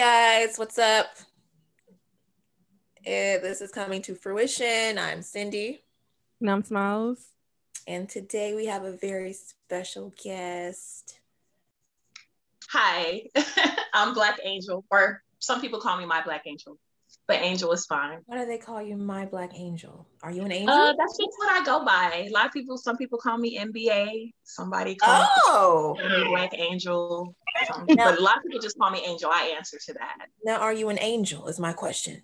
Hey guys, what's up? Eh, this is coming to fruition. I'm Cindy. And I'm Smiles. And today we have a very special guest. Hi, I'm Black Angel, or some people call me my Black Angel, but Angel is fine. Why do they call you my Black Angel? Are you an angel? Uh, that's just what I go by. A lot of people, some people call me MBA. Somebody calls oh. me Black Angel. but a lot of people just call me Angel. I answer to that. Now, are you an angel? Is my question.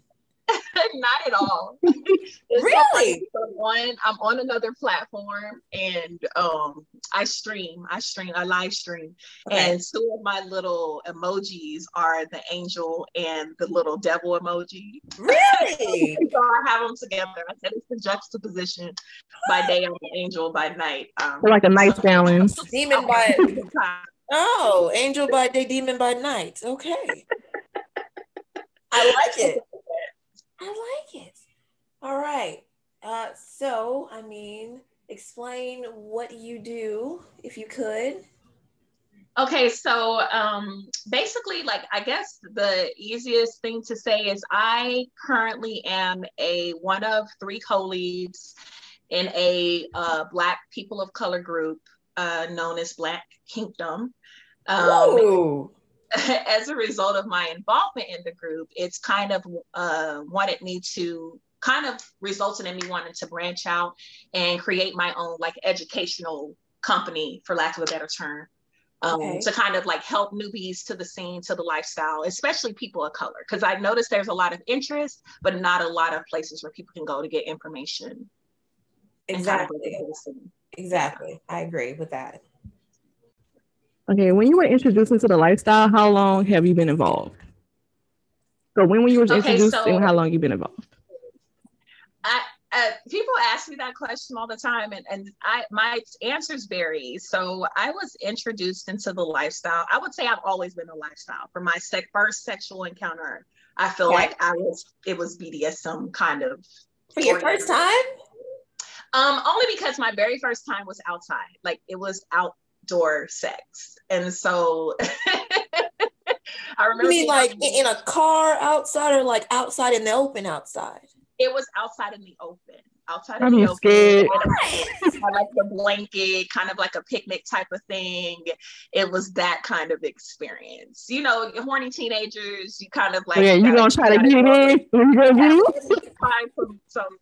Not at all. really? one, I'm on another platform and um I stream, I stream, I live stream. Okay. And two of my little emojis are the angel and the little devil emoji. Really? so I have them together. I said it's the juxtaposition. By day I'm an angel, by night. Um, like a nice balance. Demon by Oh, angel by day, demon by night. Okay. I like it. I like it. All right. Uh, so, I mean, explain what you do, if you could. Okay, so um, basically, like, I guess the easiest thing to say is I currently am a one of three co-leads in a uh, Black people of color group uh, known as Black Kingdom. Um, as a result of my involvement in the group, it's kind of uh, wanted me to kind of resulted in me wanting to branch out and create my own like educational company, for lack of a better term. Um, okay. to kind of like help newbies to the scene, to the lifestyle, especially people of color. Because I've noticed there's a lot of interest, but not a lot of places where people can go to get information. Exactly. Kind of exactly. I agree with that. Okay, when you were introduced into the lifestyle, how long have you been involved? So when when you were okay, introduced so, and how long you been involved? I, uh, people ask me that question all the time, and, and I my answers vary. So I was introduced into the lifestyle. I would say I've always been a lifestyle. For my sec- first sexual encounter, I feel okay. like I was it was BDSM kind of. For your first time? Um, only because my very first time was outside. Like it was out outdoor sex. And so I remember. You mean like in a car outside or like outside in the open outside? It was outside in the open. Outside in the open. like the blanket, kind of like a picnic type of thing. It was that kind of experience. You know, horny teenagers, you kind of like. Yeah, you gonna try to get in? Find some, some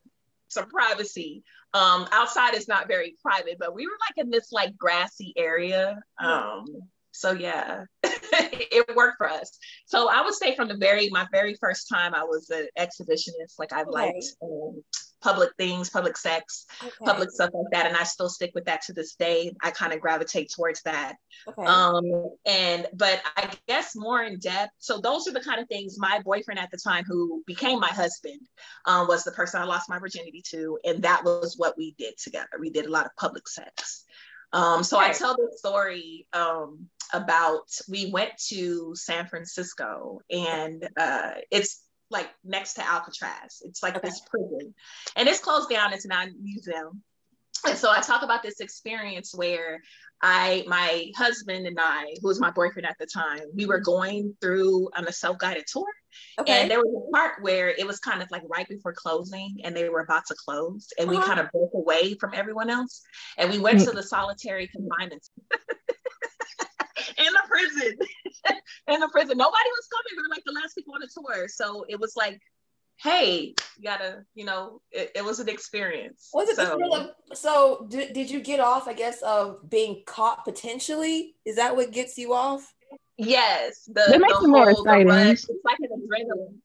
some privacy. Um, outside is not very private, but we were like in this like grassy area. Um, so yeah, it worked for us. So I would say from the very my very first time I was an exhibitionist. Like I liked um, public things, public sex, okay. public stuff like that. And I still stick with that to this day. I kind of gravitate towards that. Okay. Um, and but I guess more in depth. So those are the kind of things my boyfriend at the time, who became my husband, um, was the person I lost my virginity to, and that was what we did together. We did a lot of public sex. Um, so okay. I tell the story um, about we went to San Francisco, and uh, it's like next to Alcatraz. It's like okay. this prison, and it's closed down. It's not a museum. And so I talk about this experience where I, my husband and I, who was my boyfriend at the time, we were going through on a self-guided tour. Okay. And there was a part where it was kind of like right before closing and they were about to close. And uh-huh. we kind of broke away from everyone else. And we went mm-hmm. to the solitary confinement in the prison. In the prison. Nobody was coming. We were like the last people on the tour. So it was like, hey, you gotta, you know, it, it was an experience. Was it so, of, so did, did you get off, I guess, of being caught potentially? Is that what gets you off? Yes. The, that makes the it more exciting. Rush, it's like an adrenaline.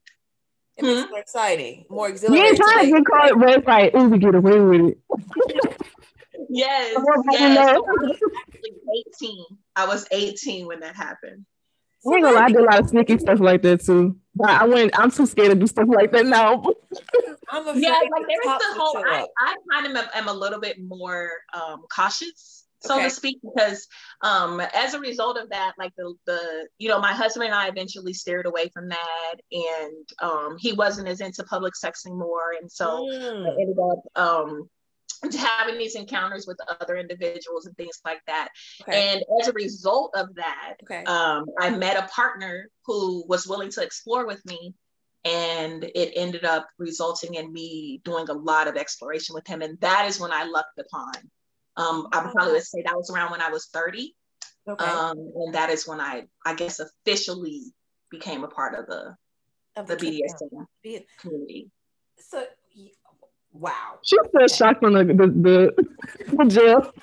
It makes hmm? more exciting, more exhilarating. You ain't trying to get caught red fight. Ooh, we get away with it. yes. yes. I was 18. I was 18 when that happened. I ain't gonna lie, I did a lot of sneaky stuff like that too. But I went, I'm too scared to do stuff like that now. I'm afraid yeah, like there's the whole I, I kind of am, am, a little bit more um, cautious, so okay. to speak, because um, as a result of that, like the the you know, my husband and I eventually steered away from that and um, he wasn't as into public sex anymore. And so mm. I ended up um having these encounters with other individuals and things like that. Okay. And as a result of that, okay. um, I met a partner who was willing to explore with me. And it ended up resulting in me doing a lot of exploration with him. And that is when I lucked upon. Um, I would probably say that was around when I was 30. Okay. Um, and that is when I, I guess, officially became a part of the, of the, the BDSM community. So Wow. She's so shocked on the the, the, the jail.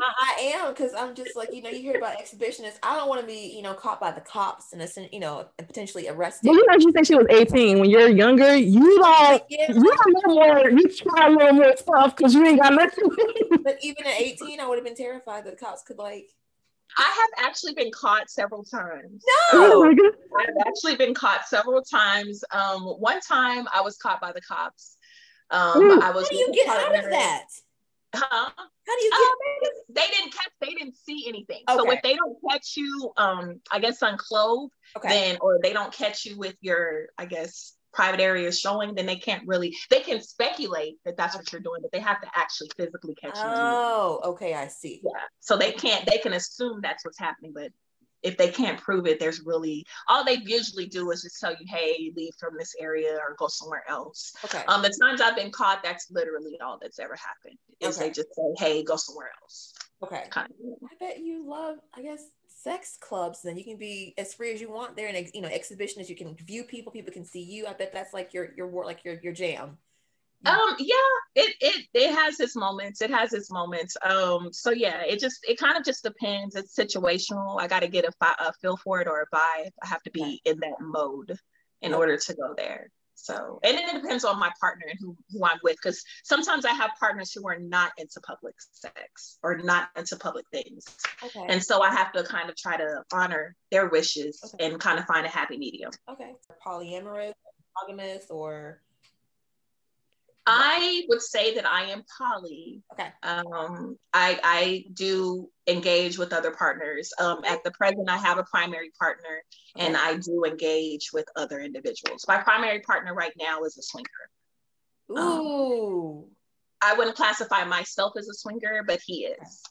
I, am because I'm just like you know you hear about exhibitionists. I don't want to be you know caught by the cops and you know and potentially arrested. Well, you know, she said she was 18. When you're younger, you don't yeah. you a little more. You try a little more stuff because you ain't got nothing. but even at 18, I would have been terrified that the cops could like. I have actually been caught several times. No, um, I've actually been caught several times. Um, one time I was caught by the cops um, I was. How do you get out of that? Huh? How do you get? Um, they didn't catch. They didn't see anything. Okay. So if they don't catch you, um, I guess unclothed, okay. then or they don't catch you with your, I guess, private areas showing, then they can't really. They can speculate that that's what you're doing, but they have to actually physically catch you. Oh, okay, I see. Yeah. So they can't. They can assume that's what's happening, but if they can't prove it, there's really all they usually do is just tell you, hey, leave from this area or go somewhere else. Okay. Um, the times I've been caught, that's literally all that's ever happened. Is okay. they just say, hey, go somewhere else. Okay. Kind of. I bet you love, I guess, sex clubs. Then you can be as free as you want there, and you know, exhibitionists. You can view people. People can see you. I bet that's like your your war, like your your jam. Um, yeah, it it it has its moments. It has its moments. Um, so yeah, it just it kind of just depends. It's situational. I got to get a, fi- a feel for it or a vibe. I have to be in that mode in order to go there. So, and then it depends on my partner and who, who I'm with. Because sometimes I have partners who are not into public sex or not into public things. Okay. And so I have to kind of try to honor their wishes okay. and kind of find a happy medium. Okay. Polyamorous, monogamous, or I would say that I am poly. Okay. Um, I I do engage with other partners. Um, at the present, I have a primary partner, okay. and I do engage with other individuals. My primary partner right now is a swinger. Ooh. Um, I wouldn't classify myself as a swinger, but he is.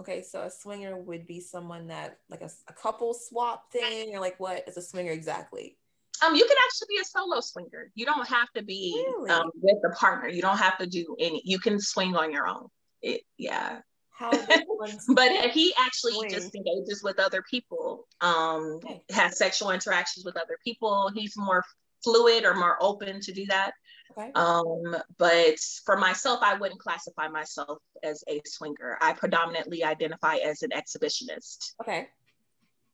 Okay, so a swinger would be someone that like a, a couple swap thing, or like what is a swinger exactly? Um, you can actually be a solo swinger. You don't have to be really? um, with a partner. You don't have to do any. You can swing on your own. It, yeah. But he actually swing. just engages with other people. Um, okay. has sexual interactions with other people. He's more fluid or more open to do that. Okay. Um, but for myself, I wouldn't classify myself as a swinger. I predominantly identify as an exhibitionist. Okay.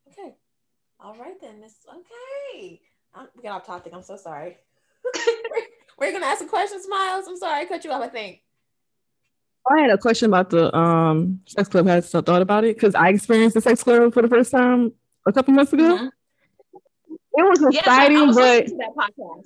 Okay. All right then, Miss. Okay. I'm, we got off topic. I'm so sorry. We're you gonna ask a question, Smiles? I'm sorry, I cut you off. I think. I had a question about the um sex club. Had some thought about it because I experienced the sex club for the first time a couple months ago. Mm-hmm. It was exciting, yes, but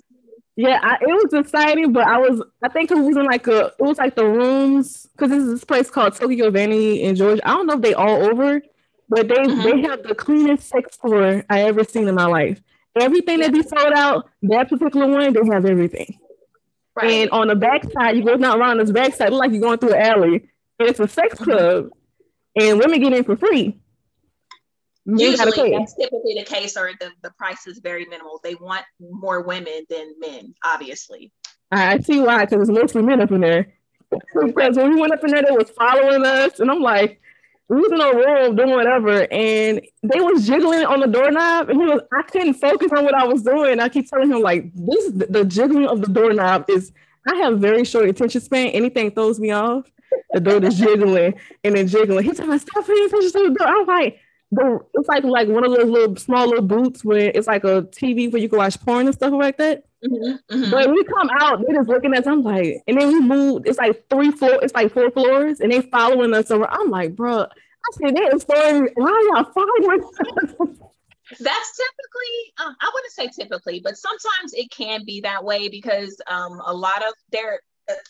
yeah, I, it was exciting. But I was, I think it was in like a, it was like the rooms because this is this place called Tokyo Vanity in Georgia. I don't know if they all over, but they mm-hmm. they have the cleanest sex floor I ever seen in my life. Everything that be sold out, that particular one, they have everything. Right. And on the backside, you go not around this backside, look like you're going through an alley. And it's a sex mm-hmm. club, and women get in for free. Usually, that's typically the case, or the, the price is very minimal. They want more women than men, obviously. I see why, because it's mostly men up in there. because when we went up in there, they was following us, and I'm like, we was in a room doing whatever, and they was jiggling on the doorknob, and he was I couldn't focus on what I was doing. I keep telling him like this the jiggling of the doorknob is I have very short attention span. Anything throws me off. The door is jiggling and then jiggling. He's like, stop paying attention to the door. I'm like, it's like like one of those little small little boots where it's like a TV where you can watch porn and stuff like that. Mm-hmm, mm-hmm. But we come out, they're just looking at us. I'm like, and then we move. It's like three floor. It's like four floors, and they following us over. I'm like, bro, I said, they is following. Why y'all following? That's typically, um, I wouldn't say typically, but sometimes it can be that way because um, a lot of their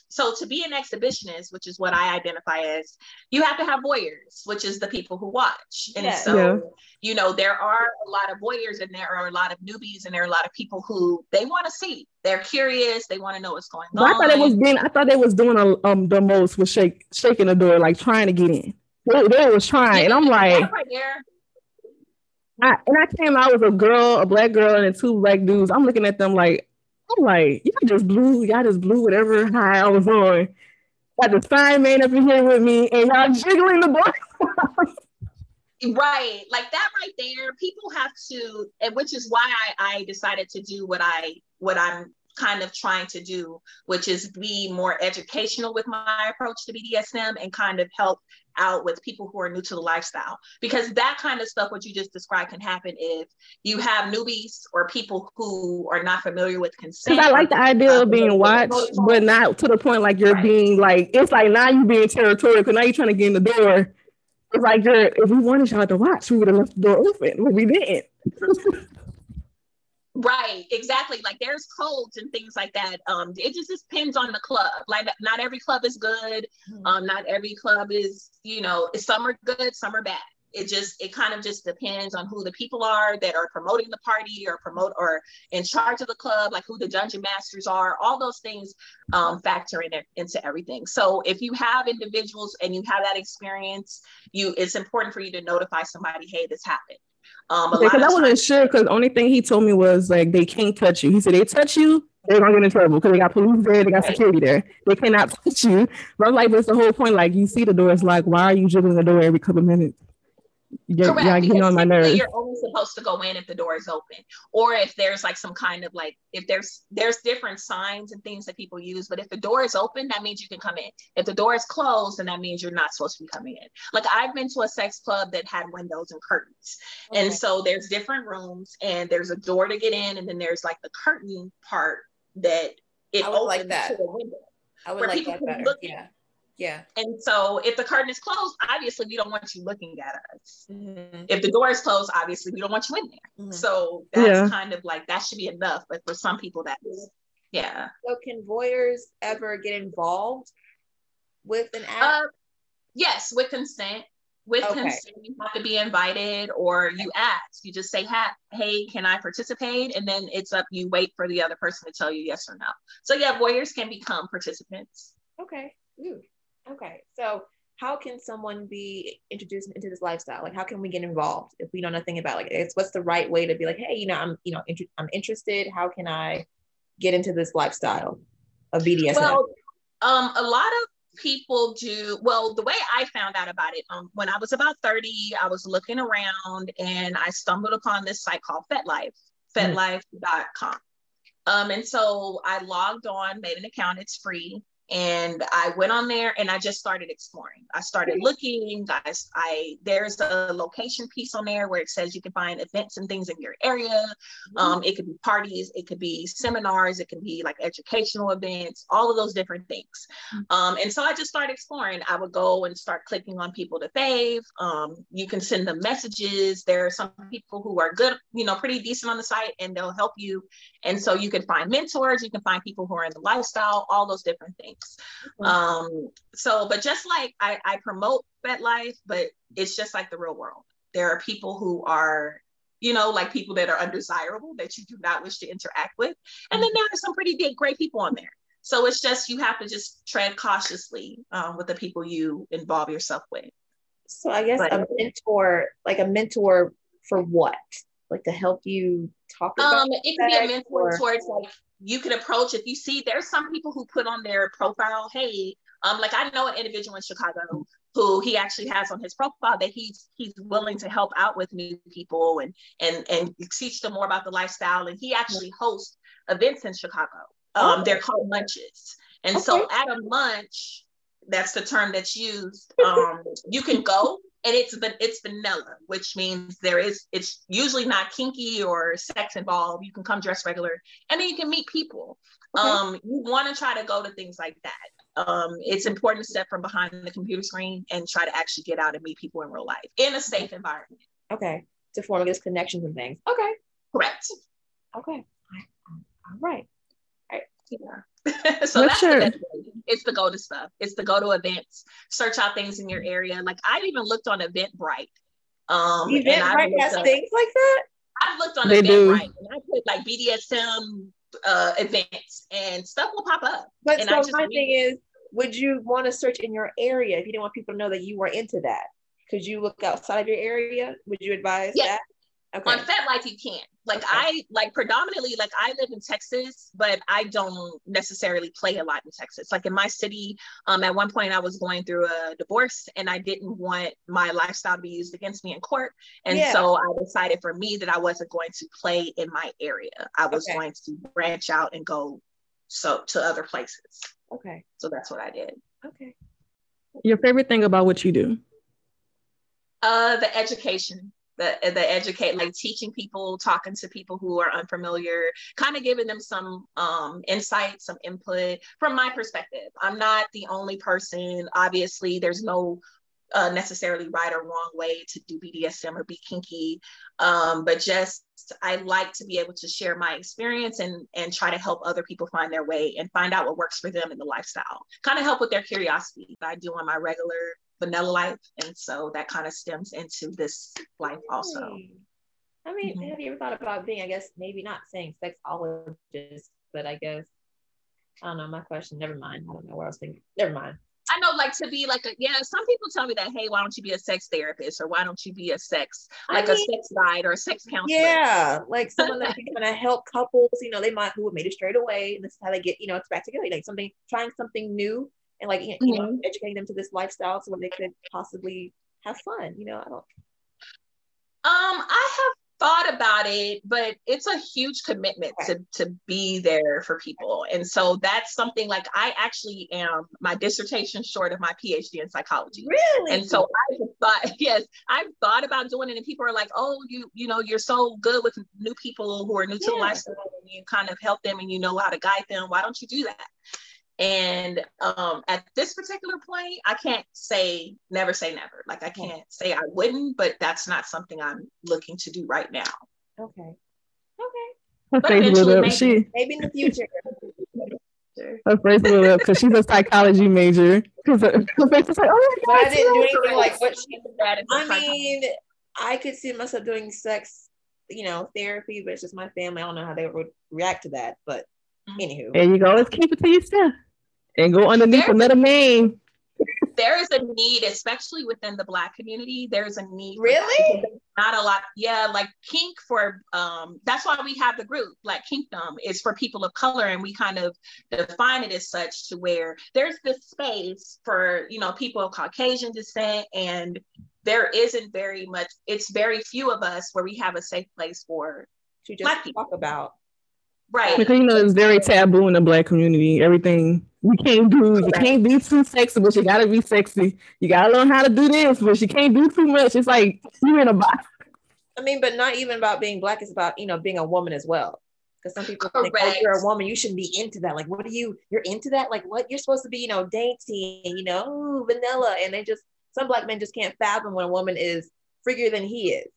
so to be an exhibitionist, which is what I identify as, you have to have voyeurs, which is the people who watch. And yeah. so, yeah. you know, there are a lot of voyeurs and there are a lot of newbies and there are a lot of people who they want to see. They're curious. They want to know what's going well, on. I thought it was being. I thought they was doing a, um the most was shake shaking the door, like trying to get in. They, they was trying, yeah, and I'm like, right. I, and I came out with a girl, a black girl, and two black dudes. I'm looking at them like, I'm like, y'all just blew, y'all just blew whatever high I was on. Got the sign man up in here with me, and y'all jiggling the bar. right, like that right there. People have to, and which is why I, I decided to do what I what I'm kind of trying to do, which is be more educational with my approach to BDSM and kind of help out with people who are new to the lifestyle. Because that kind of stuff, what you just described, can happen if you have newbies or people who are not familiar with consent. I like the idea of being um, watched, but not to the point like you're right. being like, it's like now you're being territorial because now you're trying to get in the door. It's like you're, if we wanted y'all to watch, we would have left the door open, but we didn't. Right, exactly. Like there's codes and things like that. Um, it just depends on the club. Like not every club is good. Mm-hmm. Um, not every club is, you know, some are good, some are bad. It just it kind of just depends on who the people are that are promoting the party or promote or in charge of the club, like who the dungeon masters are. All those things um, factor in it, into everything. So if you have individuals and you have that experience, you it's important for you to notify somebody, hey, this happened um, because I wasn't sure because the only thing he told me was like they can't touch you. He said they touch you, they're gonna get in trouble because they got police there, they got security there. They cannot touch you. But I'm like, that's the whole point. Like you see the door, it's like, why are you jiggling the door every couple minutes? Correct. Yeah, getting on my nerves. You're only supposed to go in if the door is open, or if there's like some kind of like if there's there's different signs and things that people use. But if the door is open, that means you can come in. If the door is closed, then that means you're not supposed to be coming in. Like I've been to a sex club that had windows and curtains, okay. and so there's different rooms, and there's a door to get in, and then there's like the curtain part that it opens like that. to the window. I would like that better. yeah. Yeah. And so if the curtain is closed, obviously we don't want you looking at us. Mm-hmm. If the door is closed, obviously we don't want you in there. Mm-hmm. So that's yeah. kind of like that should be enough. But for some people, that is yeah. So can voyeurs ever get involved with an act? Uh, yes, with consent. With okay. consent, you have to be invited or you ask. You just say, hey, can I participate? And then it's up, you wait for the other person to tell you yes or no. So yeah, voyeurs can become participants. Okay. Ooh. Okay. So how can someone be introduced into this lifestyle? Like, how can we get involved if we know nothing about like it's what's the right way to be like, hey, you know, I'm you know, inter- I'm interested. How can I get into this lifestyle of BDSM? Well, um, a lot of people do well the way i found out about it um, when i was about 30 i was looking around and i stumbled upon this site called fetlife fetlife.com um, and so i logged on made an account it's free and I went on there and I just started exploring. I started looking, guys. I there's a location piece on there where it says you can find events and things in your area. Mm-hmm. Um, it could be parties, it could be seminars, it could be like educational events, all of those different things. Mm-hmm. Um, and so I just started exploring. I would go and start clicking on people to fave. Um, you can send them messages. There are some people who are good, you know, pretty decent on the site, and they'll help you. And so you can find mentors. You can find people who are in the lifestyle, all those different things. Mm-hmm. Um, so, but just like I, I promote FetLife, but it's just like the real world. There are people who are, you know, like people that are undesirable that you do not wish to interact with. And then there are some pretty big, great people on there. So it's just you have to just tread cautiously um, with the people you involve yourself with. So I guess but, a mentor, like a mentor for what? Like to help you talk about um, it could be a mentor or? towards like you can approach if you see there's some people who put on their profile, hey, um, like I know an individual in Chicago who he actually has on his profile that he's he's willing to help out with new people and and and teach them more about the lifestyle. And he actually hosts events in Chicago. Um, oh. they're called lunches. And okay. so at a lunch, that's the term that's used. Um, you can go and it's it's vanilla, which means there is it's usually not kinky or sex involved. You can come dressed regular, and then you can meet people. Okay. Um, you want to try to go to things like that. Um, it's important to step from behind the computer screen and try to actually get out and meet people in real life in a safe environment. Okay, to form those connections and things. Okay, correct. Okay, all right. All right. Yeah. so that's sure. the It's the go to stuff. It's the go to events, search out things in your area. Like I even looked on Eventbrite. Um, Eventbrite has up, things like that. I've looked on they Eventbrite and I put like BDSM uh, events and stuff will pop up. But and so my thing is, would you want to search in your area if you didn't want people to know that you were into that? Could you look outside of your area? Would you advise yeah. that? Okay. On FetLife, you can. Like okay. I like predominantly like I live in Texas, but I don't necessarily play a lot in Texas. Like in my city, um, at one point I was going through a divorce and I didn't want my lifestyle to be used against me in court. And yeah. so I decided for me that I wasn't going to play in my area. I was okay. going to branch out and go so to other places. Okay. So that's what I did. Okay. Your favorite thing about what you do? Uh, the education the the educate like teaching people talking to people who are unfamiliar kind of giving them some um, insight some input. From my perspective i'm not the only person. Obviously there's no uh, necessarily right or wrong way to do BDSM or be kinky, um, but just I like to be able to share my experience and and try to help other people find their way and find out what works for them in the lifestyle. Kind of help with their curiosity. I do on my regular vanilla life. And so that kind of stems into this life also. I mean, mm-hmm. have you ever thought about being, I guess, maybe not saying sexologist, but I guess, I don't know, my question, never mind. I don't know where I was thinking. Never mind. I know, like to be like a yeah. Some people tell me that, hey, why don't you be a sex therapist or why don't you be a sex like I mean, a sex guide or a sex counselor? Yeah, like someone that can kind of help couples. You know, they might who have made it straight away, and this is how they get you know it's back together. Like something trying something new and like you know mm-hmm. educating them to this lifestyle so when they could possibly have fun you know i don't um i have thought about it but it's a huge commitment to to be there for people. And so that's something like i actually am my dissertation short of my phd in psychology. Really? And so i thought yes i've thought about doing it and people are like oh you you know you're so good with new people who are new to yeah. the lifestyle and you kind of help them and you know how to guide them. Why don't you do that and um, at this particular point, I can't say never say never. Like I can't say I wouldn't, but that's not something I'm looking to do right now. Okay. Okay. Her but face lit. Maybe, she maybe in the future. her face lit up because she's a psychology major. Because her face is like, oh my god. I didn't do anything like what she. I mean, I could see myself doing sex, you know, therapy, but it's just my family. I don't know how they would react to that, but. Anywho. There you go. Let's keep it to yourself and go underneath there's, another name. There is a need, especially within the Black community. There's a need. Really? Not a lot. Yeah, like kink for um. That's why we have the group. Black Kingdom is for people of color, and we kind of define it as such to where there's this space for you know people of Caucasian descent and there isn't very much it's very few of us where we have a safe place for to just talk about right because you know it's very taboo in the black community everything you can't do you can't be too sexy, but you gotta be sexy. You gotta learn how to do this, but you can't do too much. It's like you're in a box. I mean, but not even about being black, it's about you know being a woman as well. Because some people Correct. think, oh, you're a woman, you shouldn't be into that. Like, what are you? You're into that? Like, what? You're supposed to be, you know, dainty, you know, ooh, vanilla, and they just some black men just can't fathom when a woman is freakier than he is.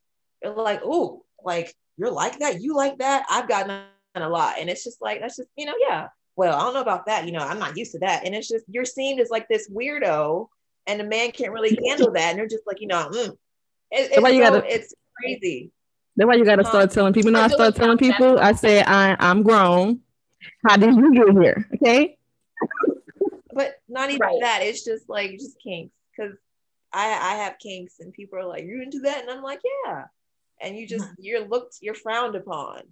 They're like, ooh, like you're like that, you like that. I've gotten a lot, and it's just like that's just you know, yeah well, I don't know about that. You know, I'm not used to that. And it's just, you're seen as like this weirdo and a man can't really handle that. And they're just like, you know, mm. it, it's, why you so, gotta, it's crazy. That's why you got to start telling people. You know, I start telling people, I say, I, I'm grown. How did you get here? Okay. But not even right. that. It's just like, just kinks. Cause I, I have kinks and people are like, you into that? And I'm like, yeah. And you just, mm-hmm. you're looked, you're frowned upon.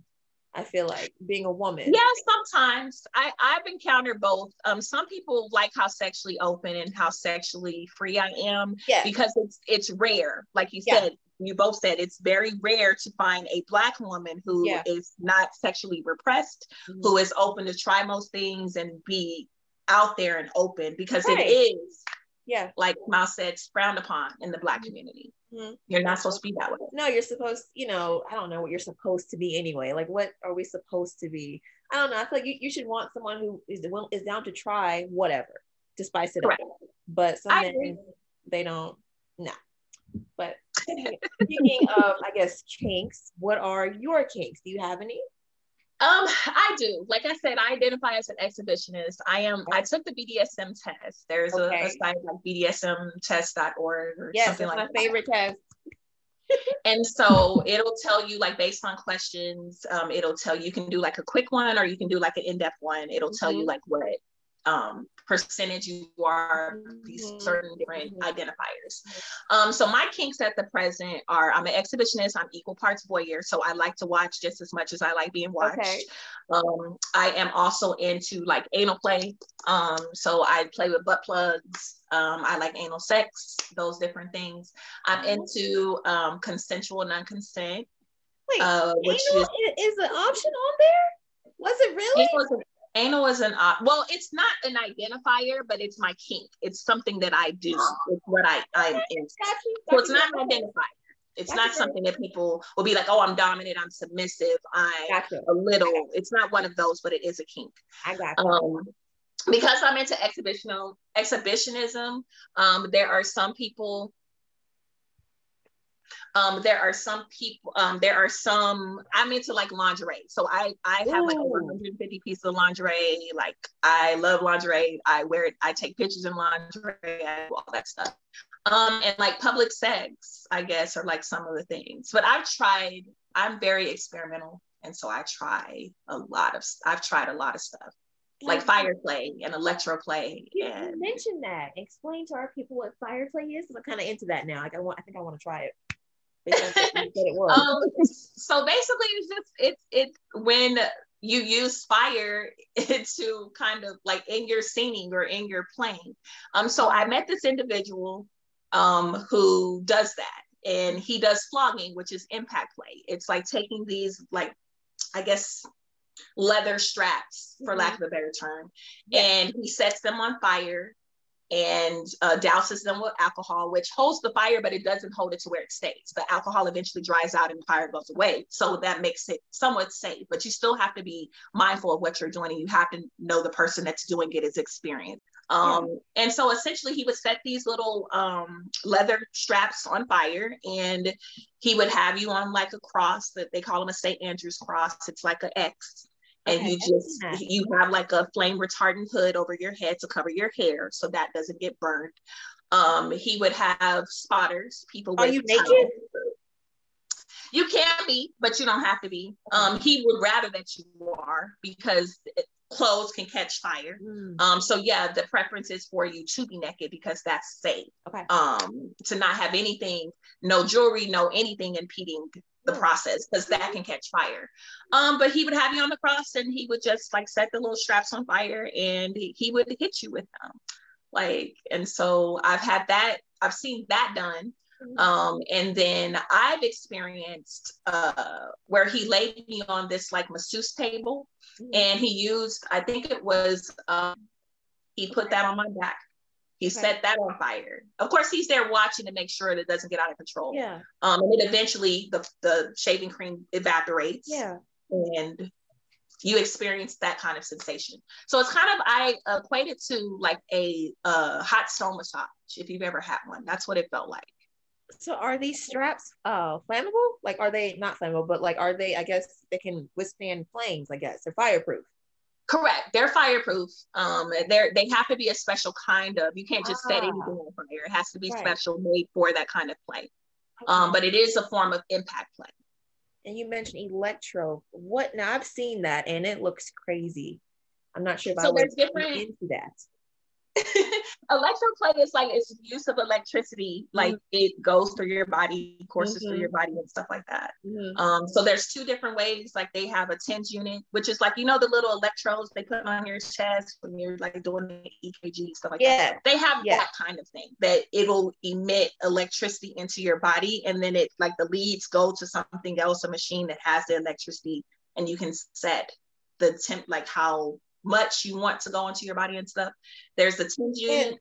I feel like being a woman. Yeah, sometimes I I've encountered both. Um, some people like how sexually open and how sexually free I am. Yeah. Because it's it's rare, like you yeah. said. You both said it's very rare to find a black woman who yeah. is not sexually repressed, mm-hmm. who is open to try most things and be out there and open because right. it is yeah like Mal said frowned upon in the black mm-hmm. community mm-hmm. you're not supposed to be that way. No you're supposed you know i don't know what you're supposed to be anyway. Like what are we supposed to be? I don't know. I feel like you, you should want someone who is is down to try whatever to spice it Correct. up but some men they don't no but speaking of i guess kinks what are your kinks? Do you have any Um, I do. Like I said, I identify as an exhibitionist. I am. I took the BDSM test. There's okay. a, a, site like BDSMtest.org or yes, something like that. Yes, my favorite test. and so it'll tell you like based on questions. Um, it'll tell you you can do like a quick one or you can do like an in-depth one. It'll tell mm-hmm. you like what um, percentage you are, these mm-hmm. certain different mm-hmm. identifiers. Um, so my kinks at the present are I'm an exhibitionist, I'm equal parts voyeur, so I like to watch just as much as I like being watched. Okay. Um, I am also into like anal play. Um, so I play with butt plugs. Um, I like anal sex, those different things. I'm mm-hmm. into um, consensual non-consent. Wait, uh, which anal is, is an option on there? Was it really? Anal is an uh, well it's not an identifier but it's my kink. It's something that i do. It's what i i'm into so it's not an identifier. It's gotcha. not something that people will be like oh i'm dominant i'm submissive i'm gotcha. a little. It's not one of those but it is a kink. I got um because i'm into exhibitional exhibitionism um there are some people um, there are some people, um, there are some, I'm into like lingerie. So I, I have Ooh. like over 150 pieces of lingerie. Like I love lingerie. I wear it. I take pictures in lingerie, I do all that stuff. Um, and like public sex, I guess, are like some of the things. But I've tried, I'm very experimental. And so I try a lot of, I've tried a lot of stuff like fire play and electro play. Yeah, mention that. Explain to our people what fire play is. I'm kind of into that now. Like I want, I think I want to try it um, so basically, it's just it's it's when you use fire to kind of like in your singing or in your playing. Um, so I met this individual um, who does that, and he does flogging, which is impact play. It's like taking these like I guess leather straps, for mm-hmm. lack of a better term, yeah. and he sets them on fire and uh, douses them with alcohol, which holds the fire, but it doesn't hold it to where it stays. The alcohol eventually dries out and the fire goes away. So that makes it somewhat safe, but you still have to be mindful of what you're doing and you have to know the person that's doing it is experienced. Um, and so essentially he would set these little um, leather straps on fire and he would have you on like a cross that they call them a St. Andrew's cross. It's like an X and okay. you just you have like a flame retardant hood over your head to cover your hair so that doesn't get burned. Um he would have spotters people are you naked? You can be but you don't have to be. Um he would rather that you are because clothes can catch fire. Mm. um so yeah the preference is for you to be naked because that's safe. Okay. Um to not have anything no jewelry no anything impeding the process because that can catch fire. Um, but he would have you on the cross and he would just like set the little straps on fire and he, he would hit you with them. Like, and so I've had that, I've seen that done. Mm-hmm. Um, and then I've experienced uh, where he laid me on this like masseuse table mm-hmm. and he used, I think it was, um, he put that on my back he okay. set that on fire. Of course, he's there watching to make sure that it doesn't get out of control. Yeah. Um, and then eventually the, the shaving cream evaporates. Yeah. And you experience that kind of sensation. So it's kind of I equate it to like a uh, hot stone massage if you've ever had one. That's what it felt like. So are these straps uh flammable? Like are they not flammable, but like are they? I guess they can withstand flames. I guess they're fireproof. Correct. They're fireproof. Um, they're they have to be a special kind of. You can't just ah. set anything on fire. It has to be right. special, made for that kind of play. Um, but it is a form of impact play. And you mentioned electro. What now? I've seen that, and it looks crazy. I'm not sure if so I was different into that. electroplay is like it's use of electricity, like mm-hmm. it goes through your body, courses mm-hmm. through your body and stuff like that. Mm-hmm. Um, so there's two different ways. Like they have a TENS unit, which is like you know the little electrodes they put on your chest when you're like doing the EKG stuff like yeah. that. They have yeah. that kind of thing that it'll emit electricity into your body, and then it like the leads go to something else, a machine that has the electricity, and you can set the temp like how much you want to go into your body and stuff. There's the TENS unit,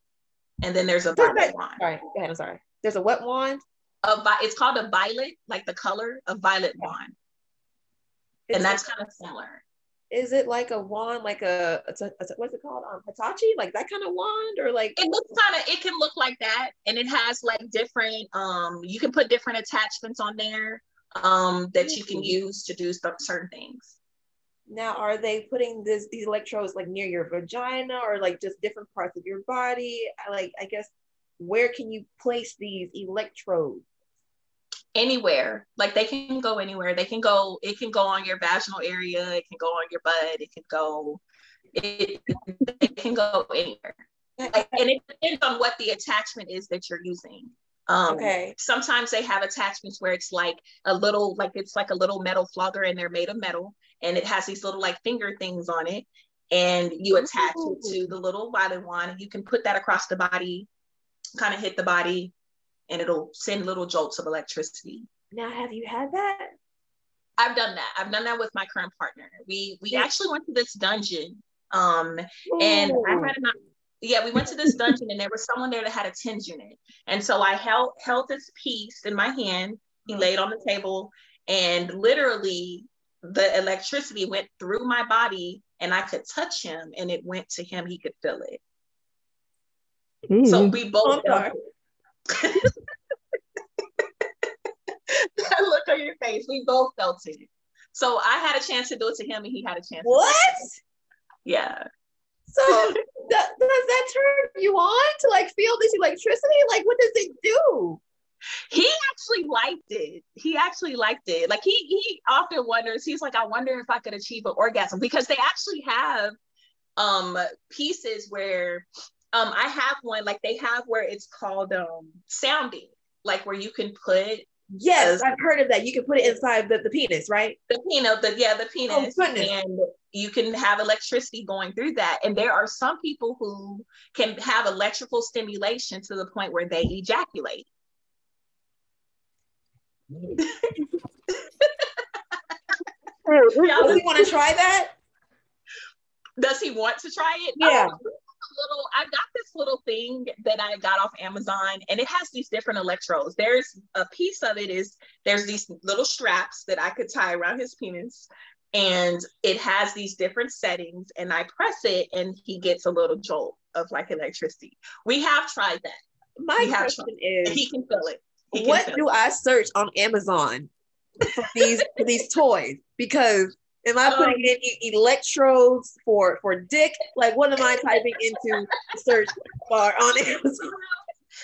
and then there's a violet wand. Sorry, go ahead. I'm sorry. There's a what wand? A vi- it's called a violet, like the color of violet wand, Is and that's kind of similar. Is it like a wand, like a, a, a what's it called, um, Hitachi, like that kind of wand, or like? It looks kind of. It can look like that, and it has like different. Um, you can put different attachments on there, um, that you can use to do certain things. Now, are they putting this these electrodes like near your vagina or like just different parts of your body? Like, I guess, where can you place these electrodes? Anywhere, like they can go anywhere. They can go. It can go on your vaginal area. It can go on your butt. It can go. It, it can go anywhere. Like, and it depends on what the attachment is that you're using. Um, okay. Sometimes they have attachments where it's like a little, like it's like a little metal flogger, and they're made of metal, and it has these little like finger things on it, and you attach Ooh. it to the little violet wand, and you can put that across the body, kind of hit the body, and it'll send little jolts of electricity. Now, have you had that? I've done that. I've done that with my current partner. We we yeah. actually went to this dungeon, um, Ooh. and I had an yeah, we went to this dungeon and there was someone there that had a TENS unit. And so I held held this piece in my hand. He laid on the table and literally the electricity went through my body and I could touch him and it went to him. He could feel it. Mm. So we both felt it. that look on your face. We both felt it. So I had a chance to do it to him and he had a chance. What? Yeah. So does that turn you on to like feel this electricity? Like, what does it do? He actually liked it. He actually liked it. Like he he often wonders. He's like, I wonder if I could achieve an orgasm because they actually have um pieces where um I have one like they have where it's called um sounding like where you can put Yes, I've heard of that. You can put it inside the, the penis, right? The penis, the yeah, the penis. Oh, and you can have electricity going through that. And there are some people who can have electrical stimulation to the point where they ejaculate. Does he want to try that? Does he want to try it? Yeah. Um, little I got this little thing that I got off Amazon and it has these different electrodes. There's a piece of it is there's these little straps that I could tie around his penis and it has these different settings and I press it and he gets a little jolt of like electricity. We have tried that. My question is he can feel it. What do. I search on Amazon for these for these toys? Because Am I putting um, in electrodes for for dick? Like, what am I typing into the search bar on Amazon?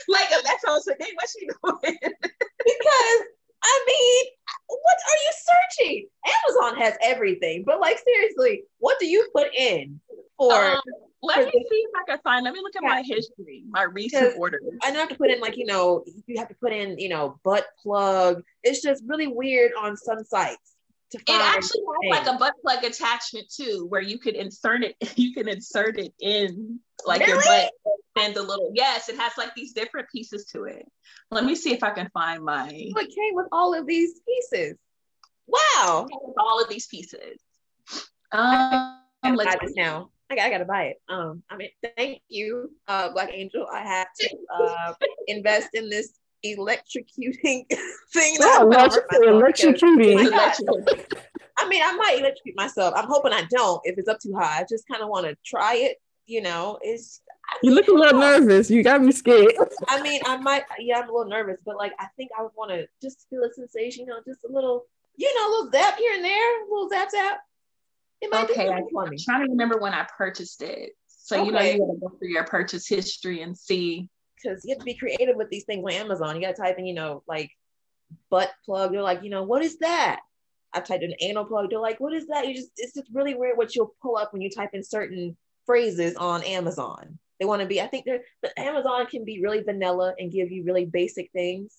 Like electrodes for dick? What's she doing? because I mean, what are you searching? Amazon has everything, but like seriously, what do you put in for? Um, let me see if I can find. Let me look at yeah. my history, my recent orders. I don't have to put in like you know, you have to put in you know, butt plug. It's just really weird on some sites it actually has like a butt plug attachment too, where you could insert it. You can insert it in like really? your butt and the little. Yes, it has like these different pieces to it. Let me see if I can find my. What came with all of these pieces? Wow! all of these pieces. Um, I buy this now. I, I gotta buy it. Um, I mean, thank you, uh, Black Angel. I have to uh, invest in this electrocuting thing. Oh, electrocuting. I mean, I might electrocute myself. I'm hoping I don't if it's up too high. I just kind of want to try it. You know, it's. You look a little nervous. You got me scared. I mean, I might. Yeah, I'm a little nervous, but like, I think I would want to just feel a sensation. You know, just a little. You know, a little zap here and there, a little zap zap. It might okay, I'm trying to remember when I purchased it. So okay. you know, you gotta go through your purchase history and see because you have to be creative with these things on Amazon. You got to type in, you know, like butt plug. They're like, you know, what is that? I typed in anal plug. They're like, what is that? You just, it's just really weird what you'll pull up when you type in certain phrases on Amazon. They want to be, I think they're, but Amazon can be really vanilla and give you really basic things.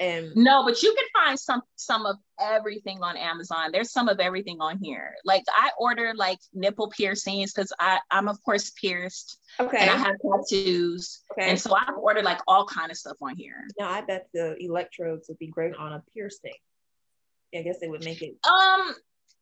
And no, but you can find some some of everything on Amazon. There's some of everything on here. Like I ordered like nipple piercings because I I'm of course pierced. Okay. And I have tattoos. Okay. And so I've ordered like all kind of stuff on here. Now I bet the electrodes would be great on a piercing. I guess they would make it. Um,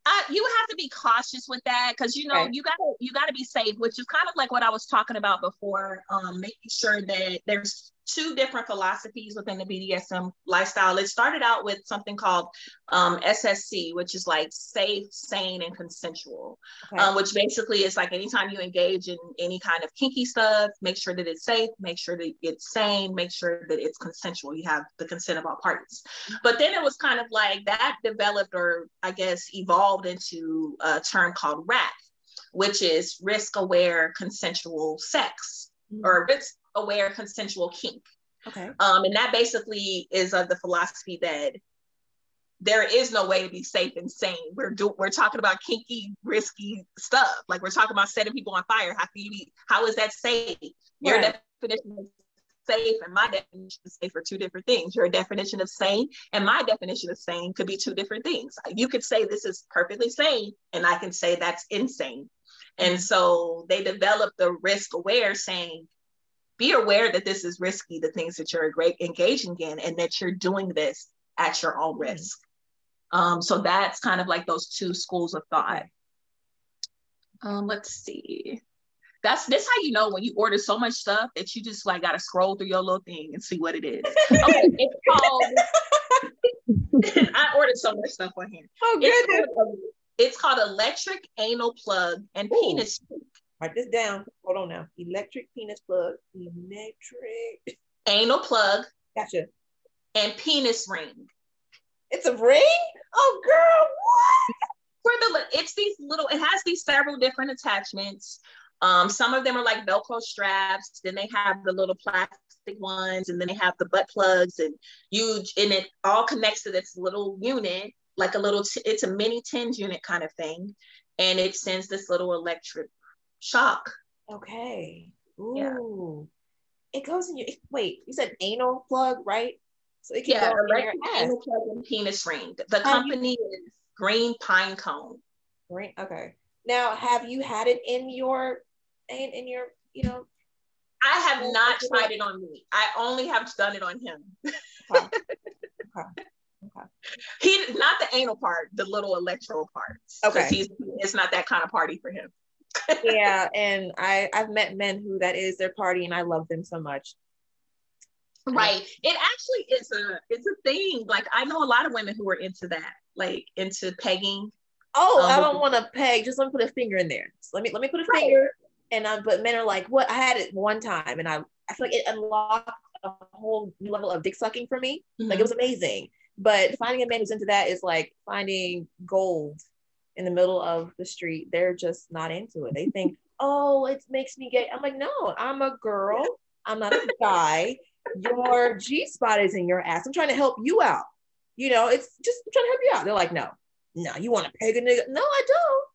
I, you have to be cautious with that because you know okay. you gotta you gotta be safe, which is kind of like what I was talking about before. Um, making sure that there's two different philosophies within the BDSM lifestyle. It started out with something called um, SSC, which is like safe, sane, and consensual, okay. um, which basically is like anytime you engage in any kind of kinky stuff, make sure that it's safe, make sure that it's sane, make sure that it's consensual. You have the consent of all parties. But then it was kind of like that developed, or I guess evolved into a term called RACK, which is risk aware consensual sex or risk aware consensual kink. Okay. Um, and that basically is of the philosophy that there is no way to be safe and sane. We're do- we're talking about kinky, risky stuff. Like we're talking about setting people on fire. How can you be, how is that safe? Your definition of safe and my definition of safe are two different things. Your definition of sane and my definition of sane could be two different things. You could say this is perfectly sane, and I can say that's insane. And so they developed the risk aware saying, be aware that this is risky, the things that you're engaging in, and that you're doing this at your own mm-hmm. risk. Um, so that's kind of like those two schools of thought. Um, let's see. That's this how you know when you order so much stuff that you just like gotta scroll through your little thing and see what it is. Okay, it's called. I ordered so much stuff on here. Oh goodness. It's called, it's called electric anal plug and Ooh. penis Write this down. Hold on now. Electric penis plug. Electric anal plug. Gotcha. And penis ring. It's a ring? Oh girl, what? For the it's these little, it has these several different attachments. Um, some of them are like Velcro straps, then they have the little plastic ones, and then they have the butt plugs, and you and it all connects to this little unit, like a little, t- it's a mini TENS unit kind of thing. And it sends this little electric shock. Okay. Ooh. Yeah. It goes in your wait, you said anal plug, right? So it can yeah, go in your ass. Anal plug and penis ring. The company you, is Green Pine Cone. Green okay. Now have you had it in your in, in your, you know? I have not tried it on me. I only have done it on him. Okay. okay. Okay. He not the anal part, the little electro parts. Okay. He's it's not that kind of party for him yeah, and I I've met men who that is their party, and I love them so much. Right. It actually is a it's a thing. Like I know a lot of women who are into that, like into pegging. Oh, um, I don't want to peg. Just let me put a finger in there. Just let me let me put a right. finger. And uh, but men are like, what? I had it one time, and I I feel like it unlocked a whole new level of dick sucking for me. Mm-hmm. Like it was amazing. But finding a man who's into that is like finding gold in the middle of the street, they're just not into it. They think, oh, it makes me gay. I'm like, no, I'm a girl. I'm not a guy. Your G spot is in your ass. I'm trying to help you out. You know, it's just I'm trying to help you out. They're like, no, no, you want to peg a nigga? No, I don't.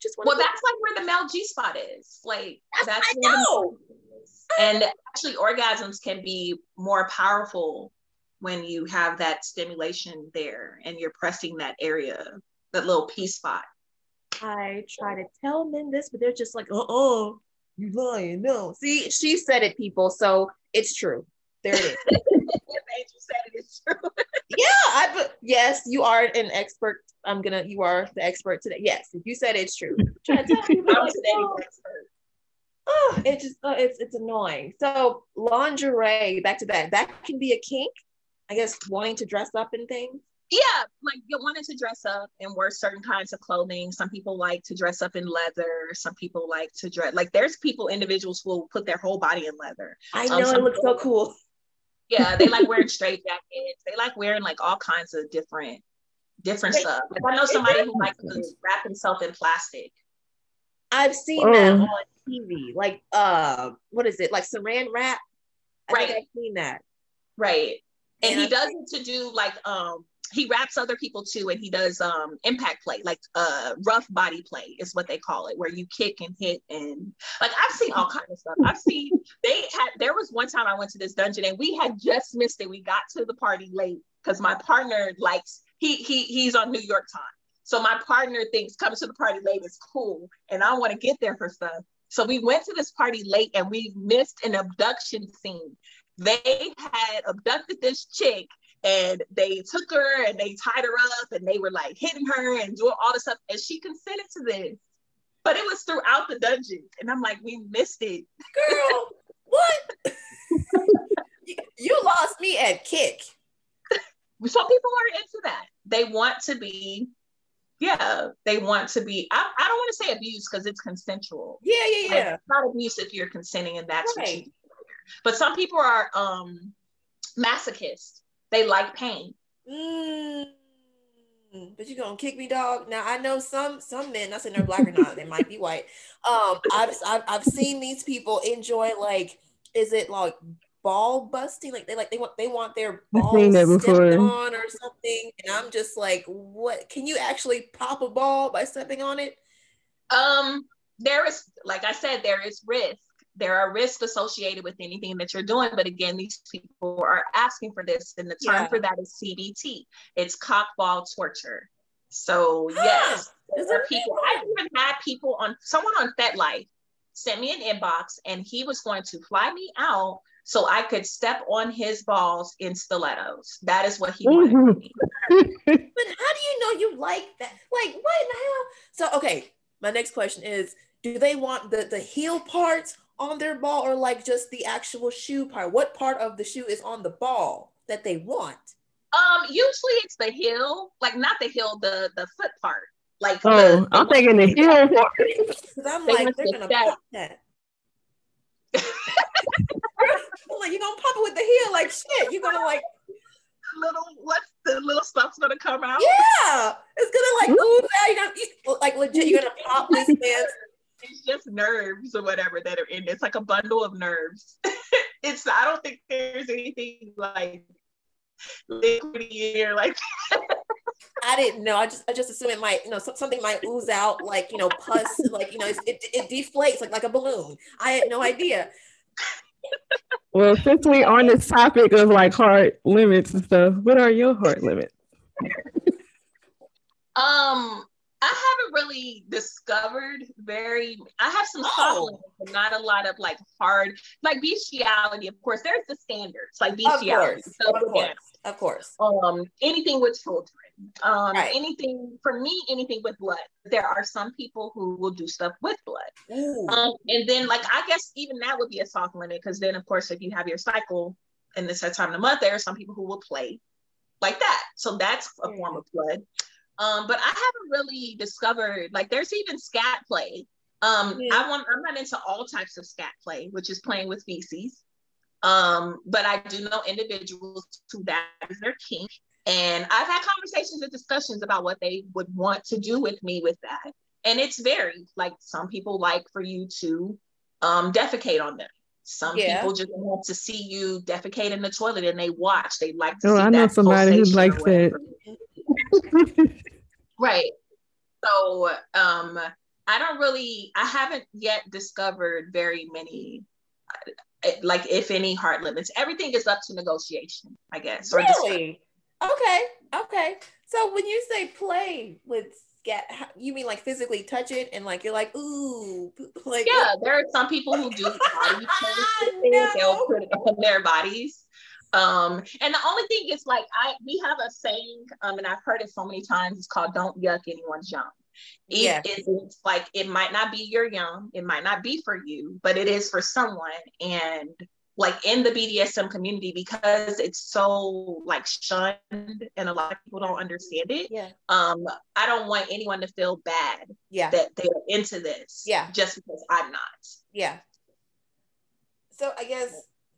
Just well, that's like where the male G spot is. Like that's, that's I know. And actually, orgasms can be more powerful when you have that stimulation there and you're pressing that area that little P spot. I try to tell men this, but they're just like, uh oh, you lying. No. See, she said it, people. So it's true. There it is. Angel said it is true. yeah, I but yes, you are an expert. I'm gonna you are the expert today. Yes, if you said it's true. I'm today's expert. Oh, it just uh, it's it's annoying. So lingerie, back to that. That can be a kink. I guess wanting to dress up in things yeah, like you wanted to dress up and wear certain kinds of clothing. Some people like to dress up in leather. Some people like to dress like there's people, individuals who will put their whole body in leather. I um, know um, it looks so cool. Yeah, they like wearing straight jackets. They like wearing like all kinds of different different stuff. Like, I know somebody who likes to wrap himself in plastic. I've seen that oh. on TV. Like uh what is it? Like saran wrap. I right. I've seen that. Right. And, and he does it to do like um he wraps other people too and he does um impact play like uh rough body play is what they call it where you kick and hit and like i've seen all kinds of stuff. I've seen they had there was one time i went to this dungeon and we had just missed it. We got to the party late because my partner likes he he he's on new york time. So my partner thinks coming to the party late is cool and i want to get there for stuff. So we went to this party late and we missed an abduction scene. They had abducted this chick and they took her and they tied her up and they were like hitting her and doing all this stuff and she consented to this but it was throughout the dungeon and i'm like we missed it girl what you lost me at kick. Some people are into that. They want to be, yeah, they want to be. I, I don't want to say abuse because it's consensual. Yeah, yeah, yeah. Like, it's not abuse if you're consenting and that's right. what you do. But some people are um masochists. They like pain. Mm, but you gonna kick me, dog? Now I know some some men. Not saying they're black or not. They might be white. Um, I've, I've I've seen these people enjoy like, is it like ball busting? Like they like they want they want their balls stepped on or something. And I'm just like, what? Can you actually pop a ball by stepping on it? Um, there is, like I said, there is risk there are risks associated with anything that you're doing. But again, these people are asking for this, and the term yeah. for that is CBT. It's cockball torture. So yes, there are people. I even had people on someone on FetLife sent me an inbox, and he was going to fly me out so I could step on his balls in stilettos. That is what he wanted from me. but how do you know you like that? Like what in the hell? So okay, my next question is: Do they want the the heel parts on their ball or like just the actual shoe part? What part of the shoe is on the ball that they want? Um, usually it's the heel, like not the heel, the the foot part. Like oh, the, I'm thinking the heel part. Because I'm they like, they're gonna that. pop that. I'm like, you're gonna pop it with the heel, like shit. You're gonna like little what's the little stuff's gonna come out? Yeah, it's gonna like ooze out. You're gonna you, like legit. You're gonna pop this man's it's just nerves or whatever that are in it. It's like a bundle of nerves. it's I don't think there's anything like liquidy here like I didn't know. I just I just assume it might, you know, something might ooze out like, you know, pus, like, you know, it, it deflates like like a balloon. I had no idea. Well, since we're on this topic of like hard limits and stuff, what are your hard limits? um, I haven't really discovered very. I have some oh. but not a lot of like hard, like bestiality. Of course, there's the standards, like bestiality. Of course, of course, of course. Um, anything with children. Um, right. anything for me, anything with blood. There are some people who will do stuff with blood. Um, and then like I guess even that would be a soft limit because then of course if you have your cycle and this time of the month, there are some people who will play like that. So that's a form of blood. Um, but I haven't really discovered like there's even scat play. Um, yeah. I want I'm not into all types of scat play, which is playing with feces. Um, but I do know individuals who that is their kink. And I've had conversations and discussions about what they would want to do with me with that. And it's varied. Like some people like for you to um, defecate on them. Some yeah. people just want to see you defecate in the toilet and they watch. They like to oh, see I know somebody who likes it. right. So um I don't really I haven't yet discovered very many uh, like if any hard limits. Everything is up to negotiation, I guess. Really? Okay. Okay. So when you say play with scat, you mean like physically touch it and like you're like ooh, like yeah. There are some people who do body no. They'll put it on their bodies. Um, and the only thing is like I we have a saying, um, and I've heard it so many times, it's called don't yuck anyone's yum. It yeah. is like it might not be your yum, it might not be for you, but it is for someone. And like in the BDSM community, because it's so like shunned and a lot of people don't understand it. Yeah. Um, I don't want anyone to feel bad yeah. that they're into this. Yeah. Just because I'm not. Yeah. So I guess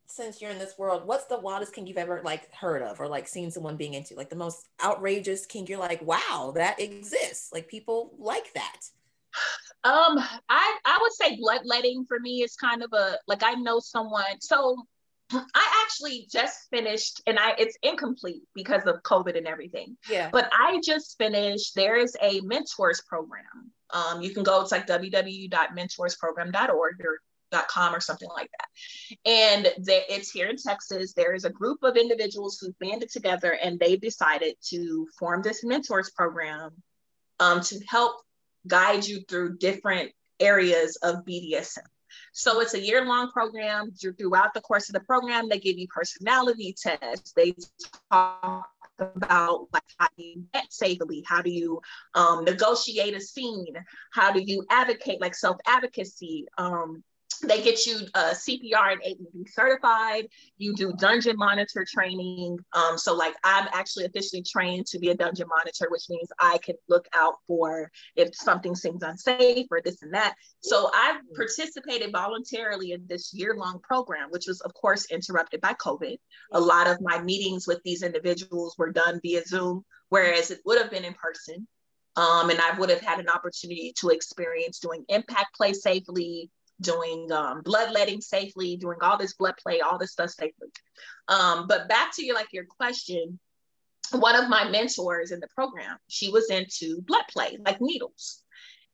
since you're in this world, what's the wildest kink you've ever like heard of or like seen someone being into? Like the most outrageous kink you're like, wow, that exists. Like people like that. Um, I I would say bloodletting for me is kind of a like I know someone. So I actually just finished, and I it's incomplete because of COVID and everything. Yeah. But I just finished. There is a mentors program. Um, you can go. It's like www.mentorsprogram.org or com or something like that. And they, it's here in Texas. There is a group of individuals who banded together and they decided to form this mentors program um, to help guide you through different areas of BDSM. So it's a year long program. Throughout the course of the program, they give you personality tests. They talk about like how do you get safely how do you um, negotiate a scene how do you advocate like self advocacy um, they get you uh, CPR and AED certified. You do dungeon monitor training. Um, so, like, I'm actually officially trained to be a dungeon monitor, which means I can look out for if something seems unsafe or this and that. So, I've participated voluntarily in this year long program, which was, of course, interrupted by COVID. A lot of my meetings with these individuals were done via Zoom, whereas it would have been in person. Um, and I would have had an opportunity to experience doing impact play safely, doing um, bloodletting safely, doing all this blood play, all this stuff safely. Um, but back to your like your question, one of my mentors in the program, she was into blood play, like needles.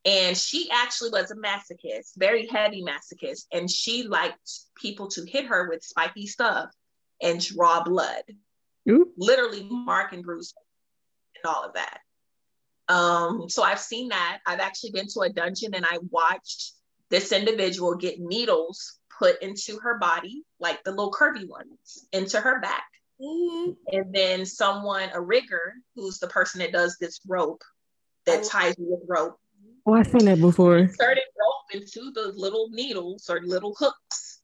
And she actually was a masochist, very heavy masochist. And she liked people to hit her with spiky stuff and draw blood, Ooh. literally mark and bruise and all of that. Um, so I've seen that. I've actually been to a dungeon and I watched this individual get needles put into her body, like the little curvy ones, into her back. Mm-hmm. And then someone, a rigger, who's the person that does this rope, that oh. ties you with rope. Oh, I've seen that before. Inserted rope into the little needles or little hooks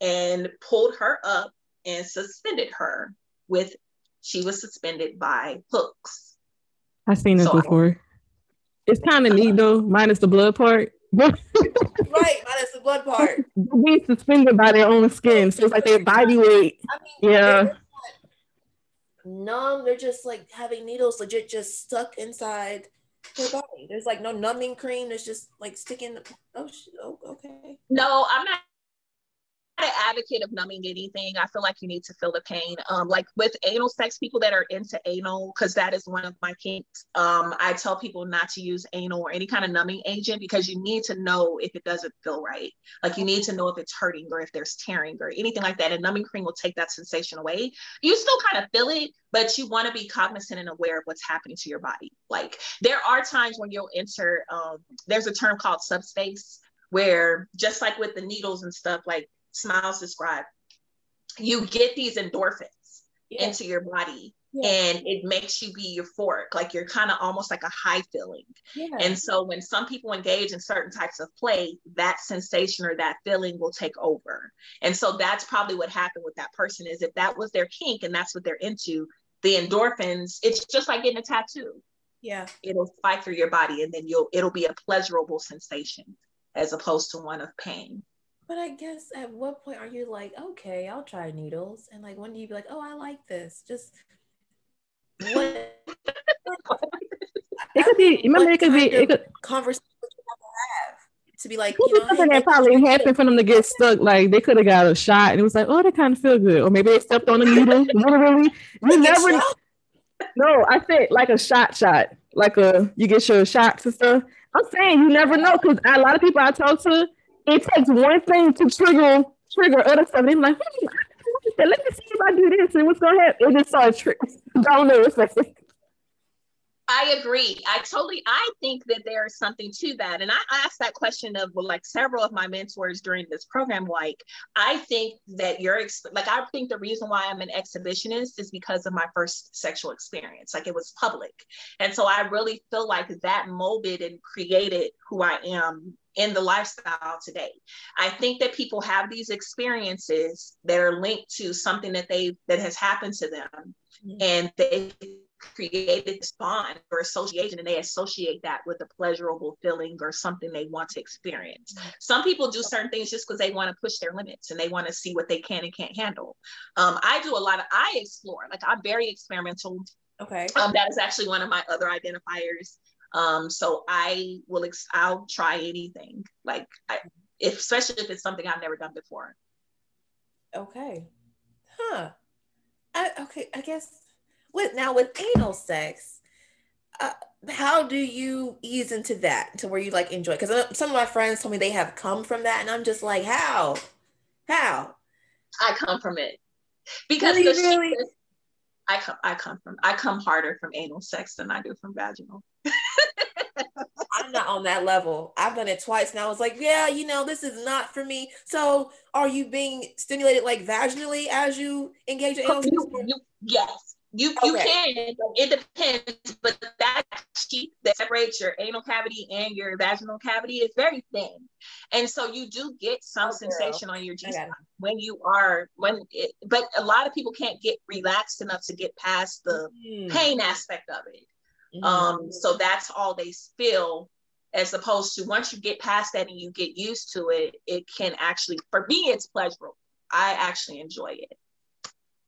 and pulled her up and suspended her with, she was suspended by hooks. I've seen it so before. I, it's kind of neat though, minus the blood part right, minus the blood part. Be suspended by their own skin, so it's like their body weight. I mean, yeah. Numb. They're just like having needles legit just stuck inside their body. There's like no numbing cream. There's just like sticking. Oh, oh okay. No, I'm not an advocate of numbing anything. I feel like you need to feel the pain. Um, like with anal sex, people that are into anal, because that is one of my kinks. Um, I tell people not to use anal or any kind of numbing agent because you need to know if it doesn't feel right. Like you need to know if it's hurting or if there's tearing or anything like that. And numbing cream will take that sensation away. You still kind of feel it, but you want to be cognizant and aware of what's happening to your body. Like there are times when you'll enter. Um, there's a term called subspace where just like with the needles and stuff, like Smiles described, you get these endorphins yeah. into your body yeah. and it makes you be euphoric like you're kind of almost like a high feeling yeah. and so when some people engage in certain types of play that sensation or that feeling will take over and so that's probably what happened with that person is if that was their kink and that's what they're into the endorphins it's just like getting a tattoo yeah it'll spike through your body and then you'll it'll be a pleasurable sensation as opposed to one of pain but I guess at what point are you like, okay, I'll try needles? And like, when do you be like, oh, I like this? Just what? it could be. Remember, it could be. It could conversation have to be like, you know, something hey, that probably happened for them to get stuck. Like they could have got a shot, and it was like, oh, they kind of feel good, or maybe they stepped on a needle. Literally, you never. Know. No, I said like a shot, shot, like a you get your shots and stuff. I'm saying you never know because a lot of people I talk to it takes one thing to trigger trigger other stuff. And they're like, hmm, let me see if I do this and what's gonna happen. It just starts triggering. Don't know. It's I agree. I totally. I think that there is something to that, and I asked that question of well, like several of my mentors during this program. Like, I think that you're like I think the reason why I'm an exhibitionist is because of my first sexual experience. Like, it was public, and so I really feel like that molded and created who I am in the lifestyle today. I think that people have these experiences that are linked to something that they that has happened to them, mm-hmm. and they created this bond or association and they associate that with a pleasurable feeling or something they want to experience. Mm-hmm. Some people do certain things just because they want to push their limits and they want to see what they can and can't handle. Um, I do a lot of, I explore, like I'm very experimental. Okay. Um, that is actually one of my other identifiers. Um, so I will, ex- I'll try anything like I, if, especially if it's something I've never done before. Okay. Huh. I, okay. I guess with now with anal sex, uh, how do you ease into that to where you like enjoy? Because uh, some of my friends told me they have come from that, and I'm just like, how, how? I come from it because really, the really? I come, I come from, I come harder from anal sex than I do from vaginal. I'm not on that level. I've done it twice, and I was like, yeah, you know, this is not for me. So, are you being stimulated like vaginally as you engage in anal sex? yes, you okay. you can. It depends, but that sheet that separates your anal cavity and your vaginal cavity is very thin. And so you do get some oh, sensation on your G spot when you are when it, but a lot of people can't get relaxed enough to get past the mm. pain aspect of it. Mm. Um, so that's all they feel as opposed to once you get past that and you get used to it, it can actually for me it's pleasurable. I actually enjoy it.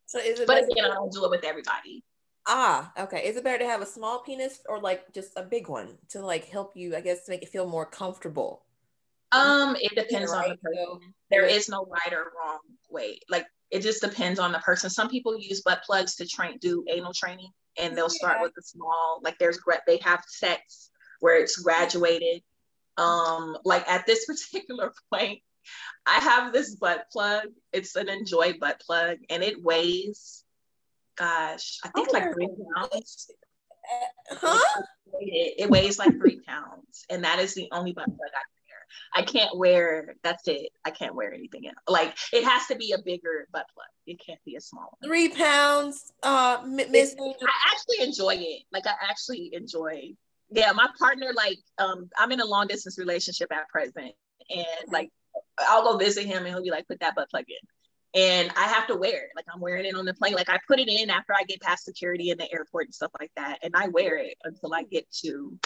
So is it but again, I don't do it with everybody. Ah, okay. Is it better to have a small penis or like just a big one to like help you, I guess, to make it feel more comfortable? Um, it depends right? on the person. There is no right or wrong way. Like it just depends on the person. Some people use butt plugs to train, do anal training, and they'll start with the small. Like there's they have sets where it's graduated. Um, like at this particular point, I have this butt plug. It's an Njoy butt plug, and it weighs, gosh, I think oh, like three pounds. Huh? It, it, weighs like three pounds, and that is the only butt plug I wear. I can't wear. That's it. I can't wear anything else. Like it has to be a bigger butt plug. It can't be a small one. Three pounds. Uh, Miss. I actually enjoy it. Like I actually enjoy. Yeah, my partner. Like um, I'm in a long distance relationship at present, and like I'll go visit him, and he'll be like, "Put that butt plug in." and I have to wear it. Like I'm wearing it on the plane. Like I put it in after I get past security in the airport and stuff like that, and I wear it until I get to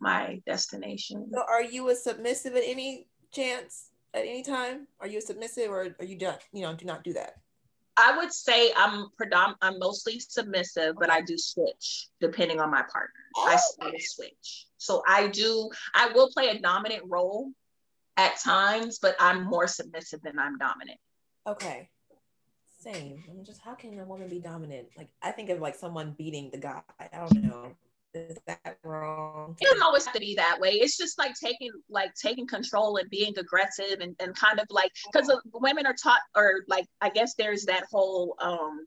my destination. So are you a submissive at any chance at any time? Are you a submissive or are you done, you know, do not do that? I would say I'm predom I'm mostly submissive, but I do switch depending on my partner. Oh. I switch. So I do I will play a dominant role at times, but I'm more submissive than I'm dominant. Okay. Same. I'm just how can a woman be dominant? Like I think of like someone beating the guy. I don't know is that wrong? It doesn't always have to be that way. It's just like taking like taking control and being aggressive and, and kind of like because women are taught or like I guess there's that whole um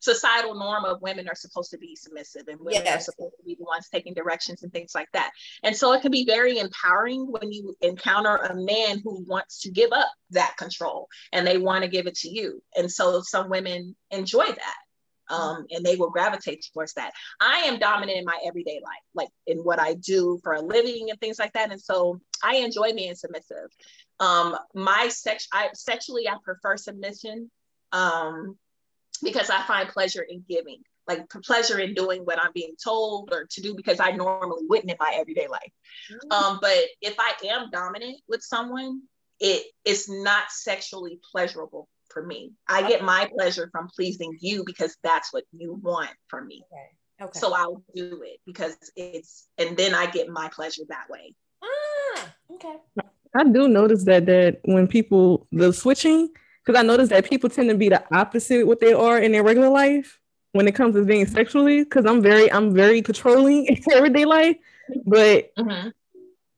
societal norm of women are supposed to be submissive and women yes. are supposed to be the ones taking directions and things like that. And so it can be very empowering when you encounter a man who wants to give up that control and they want to give it to you. And so some women enjoy that um, and they will gravitate towards that. I am dominant in my everyday life, like in what I do for a living and things like that. And so I enjoy being submissive. Um, my sex, I sexually, I prefer submission um, because I find pleasure in giving, like pleasure in doing what I'm being told or to do because I normally wouldn't in my everyday life. Mm-hmm. Um, but if I am dominant with someone, it is not sexually pleasurable for me. I get my pleasure from pleasing you because that's what you want from me. Okay. Okay. So I'll do it because it's, and then I get my pleasure that way. Ah, okay. I do notice that that when people the switching, because I notice that people tend to be the opposite what they are in their regular life when it comes to being sexually. Because I'm very I'm very controlling in everyday life, but mm-hmm.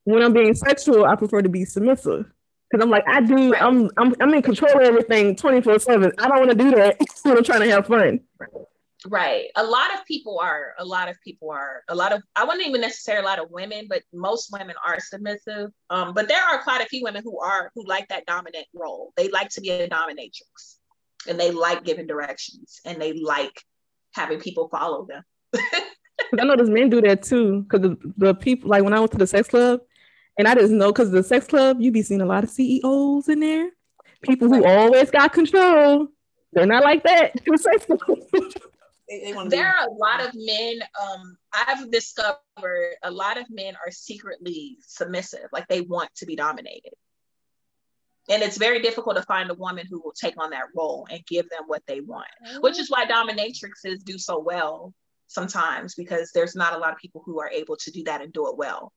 when I'm being sexual, I prefer to be submissive. Cause I'm like, I do, I'm, I'm, I'm in control of everything 24 seven. I don't want to do that when I'm trying to have fun. Right. A lot of people are, a lot of people are, a lot of, I wouldn't even necessarily a lot of women, but most women are submissive. Um, but there are quite a few women who are, who like that dominant role. They like to be a dominatrix and they like giving directions and they like having people follow them. I know those men do that too. Cause the, the people, like when I went to the sex club, and I just know because the sex club, you be seeing a lot of CEOs in there, people who always got control. They're not like that. there are a lot of men. Um, I've discovered a lot of men are secretly submissive, like they want to be dominated. And it's very difficult to find a woman who will take on that role and give them what they want, which is why dominatrixes do so well sometimes because there's not a lot of people who are able to do that and do it well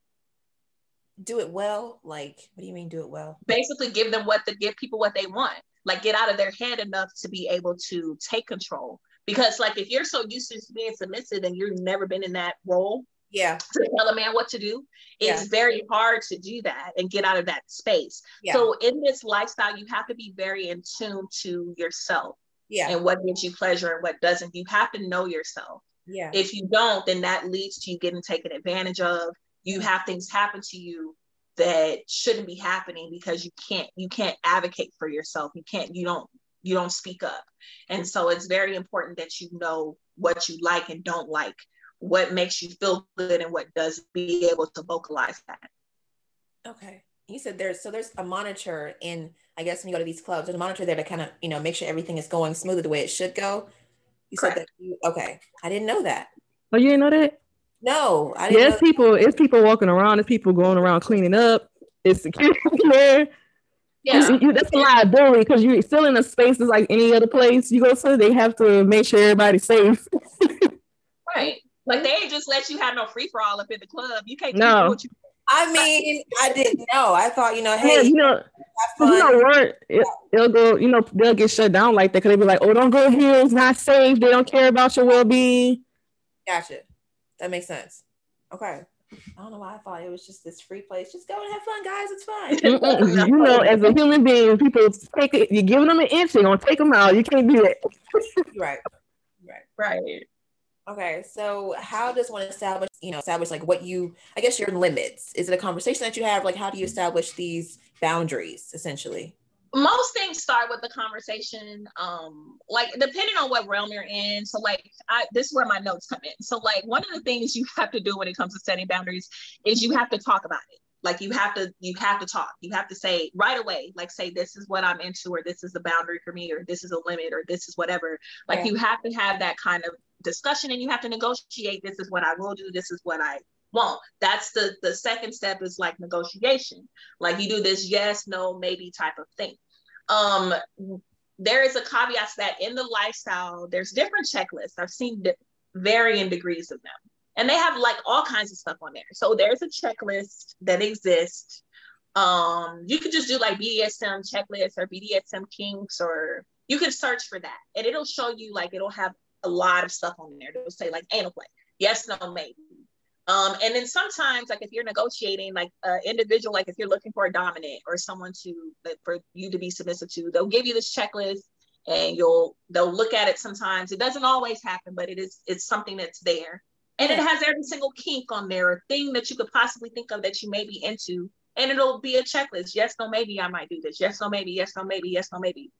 do it well like what do you mean do it well? Basically give them what to give people what they want like get out of their head enough to be able to take control. Because like if you're so used to being submissive and you've never been in that role yeah. to tell a man what to do it's yeah. very hard to do that and get out of that space. Yeah. so in this lifestyle you have to be very in tune to yourself yeah. and what gives you pleasure and what doesn't. You have to know yourself. Yeah. If you don't then that leads to you getting taken advantage of you have things happen to you that shouldn't be happening because you can't you can't advocate for yourself you can't you don't you don't speak up and so it's very important that you know what you like and don't like what makes you feel good and what does be able to vocalize that okay you said there's so there's a monitor in I guess when you go to these clubs, there's a monitor there to kind of you know make sure everything is going smoothly the way it should go. You Correct. said that you, okay. I didn't know that. Oh, you didn't know that? No, I didn't. Yeah, it's people. That. It's people walking around. It's people going around cleaning up. It's security there. Yeah, you, that's a liability because you're still in a space that's like any other place you go to. They have to make sure everybody's safe. right. Like they ain't just let you have no free for all up in the club. You can't no. what you I mean, I didn't know. I thought, you know, hey, yeah, you know, you know what? It, will go, you know, they'll get shut down like that because they'll be like, oh, don't go here. It's not safe. They don't care about your well being. Gotcha. That makes sense. Okay. I don't know why I thought it was just this free place. Just go and have fun, guys. It's fine. you know, as a human being, people take it. You're giving them an inch, they're gonna take them out. You can't do that. right. Right. Right. Okay, so how does one establish, you know, establish like what you, I guess your limits? Is it a conversation that you have? Like, how do you establish these boundaries essentially? Most things start with the conversation, um, like depending on what realm you're in. So, like, I this is where my notes come in. So, like, one of the things you have to do when it comes to setting boundaries is you have to talk about it like you have to you have to talk you have to say right away like say this is what i'm into or this is the boundary for me or this is a limit or this is whatever like yeah. you have to have that kind of discussion and you have to negotiate this is what i will do this is what i won't that's the the second step is like negotiation like you do this yes no maybe type of thing um there is a caveat that in the lifestyle there's different checklists i've seen varying degrees of them and they have like all kinds of stuff on there. So there's a checklist that exists. Um, you could just do like BDSM checklists or BDSM kinks, or you can search for that, and it'll show you like it'll have a lot of stuff on there. It'll say like anal play, yes, no, maybe. Um, and then sometimes, like if you're negotiating, like an individual, like if you're looking for a dominant or someone to like, for you to be submissive to, they'll give you this checklist, and you'll they'll look at it. Sometimes it doesn't always happen, but it is it's something that's there and it has every single kink on there, a thing that you could possibly think of that you may be into. And it'll be a checklist. Yes, no, maybe I might do this. Yes, no, maybe. Yes, no, maybe. Yes, no, maybe.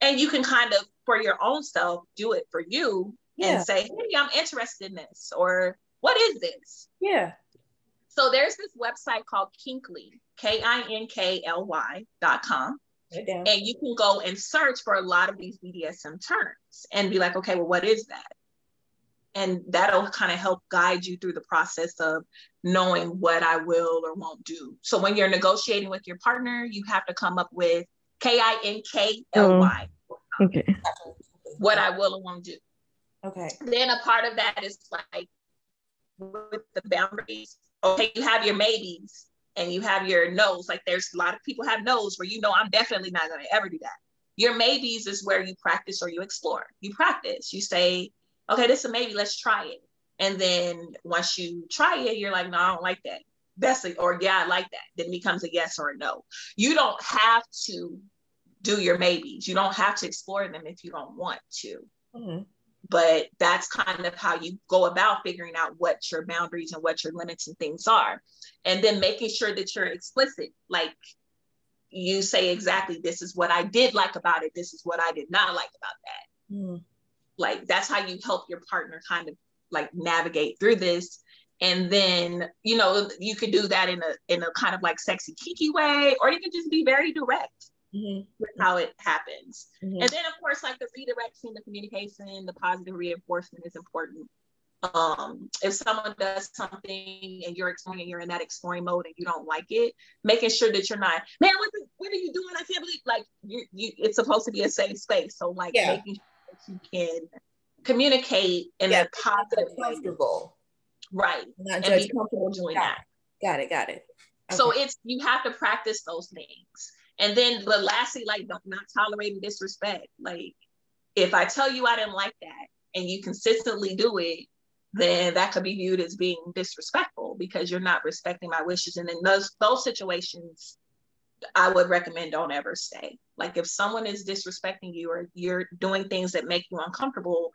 And you can kind of, for your own self, do it for you yeah. and say, hey, I'm interested in this. Or what is this? Yeah. So there's this website called Kinkly, K I N K L Y dot com. And you can go and search for a lot of these BDSM terms and be like, okay, well, what is that? and that'll kind of help guide you through the process of knowing what I will or won't do. So when you're negotiating with your partner, you have to come up with K I N K L Y. Oh, okay. What I will or won't do. Okay. Then a part of that is like with the boundaries. Okay, you have your maybes and you have your no's. Like there's a lot of people have no's where you know I'm definitely not gonna ever do that. Your maybes is where you practice or you explore. You practice. You say, okay, this is a maybe, let's try it. And then once you try it, you're like, no, I don't like that. A, or yeah, I like that. Then it becomes a yes or a no. You don't have to do your maybes. You don't have to explore them if you don't want to. Mm-hmm. But that's kind of how you go about figuring out what your boundaries and what your limits and things are. And then making sure that you're explicit. Like you say exactly, this is what I did like about it. This is what I did not like about that. Mm like that's how you help your partner kind of like navigate through this and then you know you could do that in a in a kind of like sexy kiki way or you can just be very direct mm-hmm. with how it happens mm-hmm. and then of course like the redirection the communication the positive reinforcement is important um if someone does something and you're exploring and you're in that exploring mode and you don't like it making sure that you're not man what, the, what are you doing i can't believe like you you it's supposed to be a safe space so like yeah. making sure that you can communicate in yeah, a positive comfortable. Right. Not and be comfortable doing got that. Got it. Got it. Okay. So it's you have to practice those things. And then but lastly, like don't tolerating disrespect. Like if I tell you I didn't like that and you consistently do it, then that could be viewed as being disrespectful because you're not respecting my wishes. And in those those situations, I would recommend don't ever stay. Like if someone is disrespecting you or you're doing things that make you uncomfortable,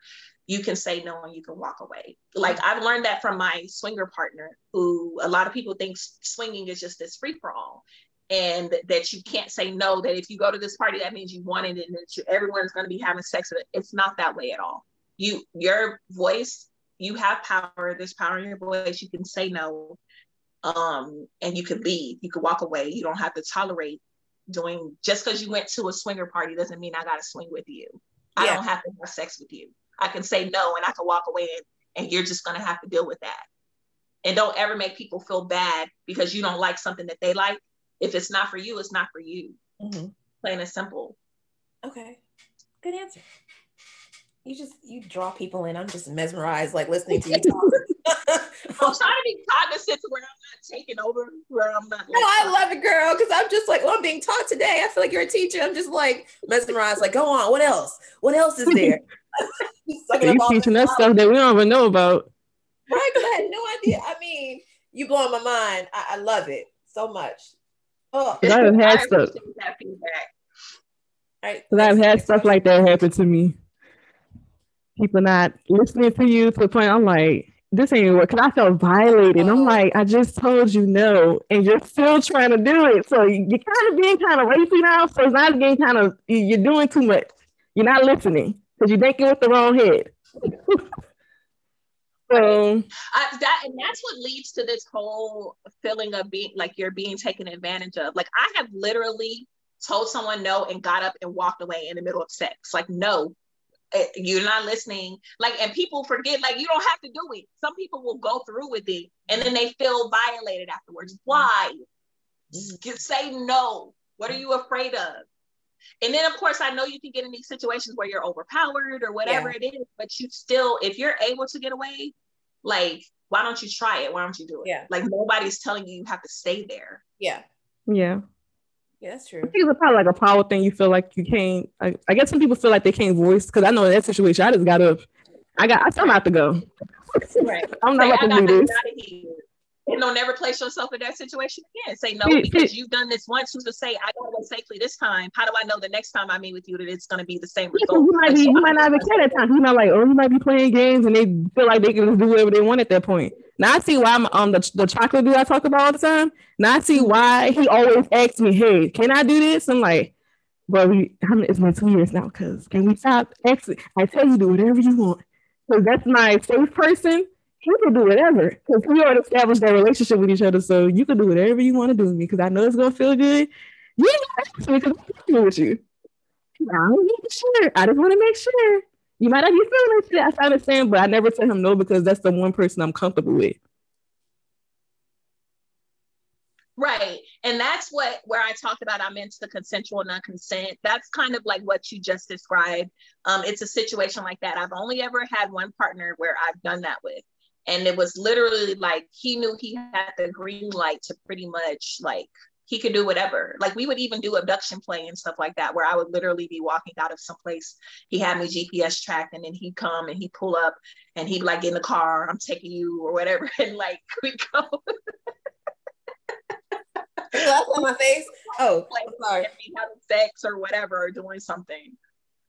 you can say no and you can walk away. Like I've learned that from my swinger partner, who a lot of people think swinging is just this free for all. And that you can't say no, that if you go to this party, that means you wanted it and that you, everyone's going to be having sex with it. It's not that way at all. You, your voice, you have power. There's power in your voice. You can say no um, and you can leave. You can walk away. You don't have to tolerate doing just because you went to a swinger party doesn't mean I got to swing with you. I don't have to have sex with you. I can say no and I can walk away and, and you're just gonna have to deal with that. And don't ever make people feel bad because you don't like something that they like. If it's not for you, it's not for you. Mm-hmm. Plain and simple. Okay. Good answer. You just you draw people in. I'm just mesmerized, like listening to you talk. I'm trying to be cognizant to where I'm not taking over, where I'm not. Like, no, I love it, girl, because I'm just like, well, I'm being taught today. I feel like you're a teacher. I'm just like mesmerized. Like, go on. What else? What else is there? You're teaching us stuff that we don't even know about. Right? I had no idea. I mean, you blowing my mind. I, I love it so much. Oh, I have had stuff. That feedback. Right. I've had stuff like that happen to me. People not listening to you to the point I'm like, this ain't work because I felt violated. I'm oh. like, I just told you no, and you're still trying to do it. So you're kind of being kind of racy now. So it's not getting kind of you're doing too much. You're not listening because you're thinking with the wrong head. so I, that and that's what leads to this whole feeling of being like you're being taken advantage of. Like I have literally told someone no and got up and walked away in the middle of sex. Like no, Eh, you're not listening. Like and people forget like you don't have to do it. Some people will go through with it and then they feel violated afterwards. Why? Mm-hmm. say no. What are you afraid of and then of course i know you can get in these situations where you're overpowered or whatever yeah. it is but you still if you're able to get away like why don't you try it why don't you do it yeah like nobody's telling you you have to stay there yeah yeah yeah, that's true. I think it's probably like a power thing. You feel like you can't. I, I guess some people feel like they can't voice because I know in that situation, I just got up. I got. I still have to go. Right. I'm not like, about to do this. And don't never place yourself in that situation again. Say no because you've done this once. Who's to say I got away safely this time? How do I know the next time I meet with you that it's going to be the same result? You might, be, you might not even care that time. You know, like, oh, you might be playing games and they feel like they can just do whatever they want at that point. Now I see why I'm um the, the chocolate dude I talk about all the time. Now I see why he always asks me, "Hey, can I do this?" I'm like, "Bro, we, it's been two years now. Cause can we stop? Actually, I tell you, do whatever you want. Cause that's my safe person. He can do whatever. Cause we already established that relationship with each other. So you can do whatever you want to do with me. Cause I know it's gonna feel good. You because I'm with you. I don't need to share. I just want to make sure. You might not be feeling it. I understand, but I never tell him no because that's the one person I'm comfortable with. Right. And that's what where I talked about I'm into consensual non-consent. That's kind of like what you just described. Um, it's a situation like that. I've only ever had one partner where I've done that with. And it was literally like he knew he had the green light to pretty much like he could do whatever. Like we would even do abduction play and stuff like that, where I would literally be walking out of some place. He had me GPS tracked, and then he'd come and he'd pull up and he'd like in the car, I'm taking you or whatever, and like we go. On my face. Oh, like, sorry. Having sex or whatever, or doing something.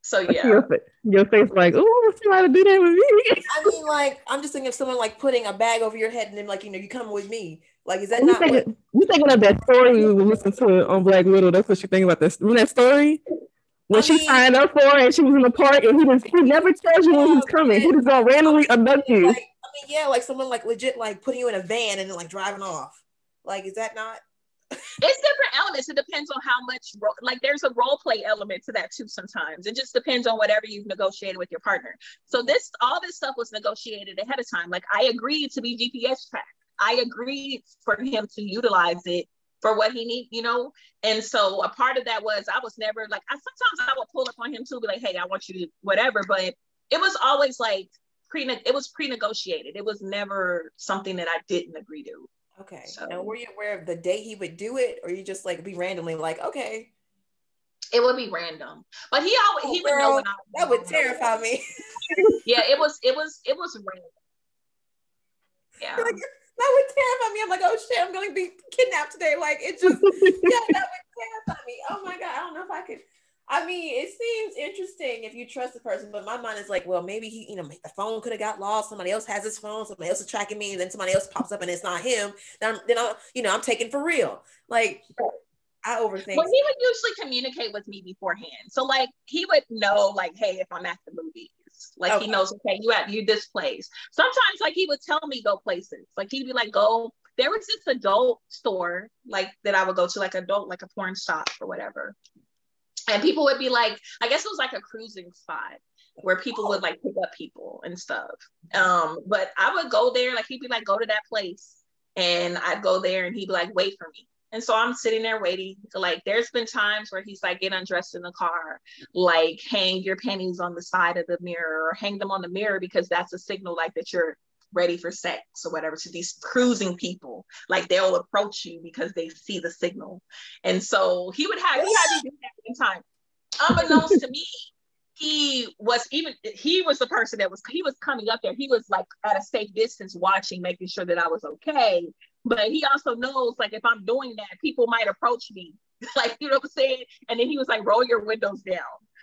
So yeah, your, your face like, oh, what's how to do that with me? I mean, like, I'm just thinking of someone like putting a bag over your head and then like, you know, you come with me. Like, is that not? Thinking, what... You thinking of that story we listened to on Black Widow? That's what you think about this. Remember that story? When I she mean, signed up for it and she was in the park and he just he never tells you when he's coming. He just gonna randomly abduct you. Like, I mean, yeah, like someone like legit like putting you in a van and then like driving off. Like, is that not? It's different elements. It depends on how much ro- like there's a role play element to that too. Sometimes it just depends on whatever you've negotiated with your partner. So this all this stuff was negotiated ahead of time. Like I agreed to be GPS tracked. I agreed for him to utilize it for what he need, you know. And so a part of that was I was never like I sometimes I would pull up on him too, be like, hey, I want you to whatever. But it was always like pre it was pre-negotiated. It was never something that I didn't agree to. Okay. So, now were you aware of the day he would do it, or you just like be randomly like, okay? It would be random, but he always oh, he would know when I that would terrify me. yeah, it was it was it was random. Yeah. Like, that would terrify me. I'm like, oh shit, I'm gonna be kidnapped today. Like it just, yeah, that would terrify me. Oh my god, I don't know if I could. I mean, it seems interesting if you trust the person, but my mind is like, well, maybe he, you know, the phone could have got lost. Somebody else has his phone. Somebody else is tracking me, and then somebody else pops up and it's not him. Then I'm, then I, you know, I'm taken for real. Like I overthink. Well, he would usually communicate with me beforehand, so like he would know, like, hey, if I'm at the movies, like okay. he knows, okay, you at you this place. Sometimes, like he would tell me go places. Like he'd be like, go there was this adult store like that I would go to, like adult, like a porn shop or whatever. And people would be like, I guess it was like a cruising spot where people would like pick up people and stuff. Um, but I would go there, like he'd be like, go to that place. And I'd go there and he'd be like, wait for me. And so I'm sitting there waiting. Like there's been times where he's like, get undressed in the car, like hang your panties on the side of the mirror or hang them on the mirror because that's a signal like that you're ready for sex or whatever to these cruising people. Like they'll approach you because they see the signal. And so he would have he had me do that in time. Unbeknownst to me, he was even he was the person that was he was coming up there. He was like at a safe distance watching, making sure that I was okay. But he also knows like if I'm doing that, people might approach me. like, you know what I'm saying? And then he was like, roll your windows down.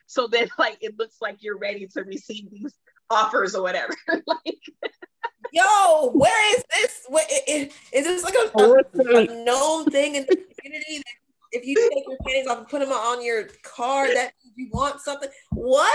So that like it looks like you're ready to receive these offers or whatever. like Yo, where is this? What, is, is this like a, oh, a, a known thing in the community that if you take your panties off and put them on your car, that you want something? What?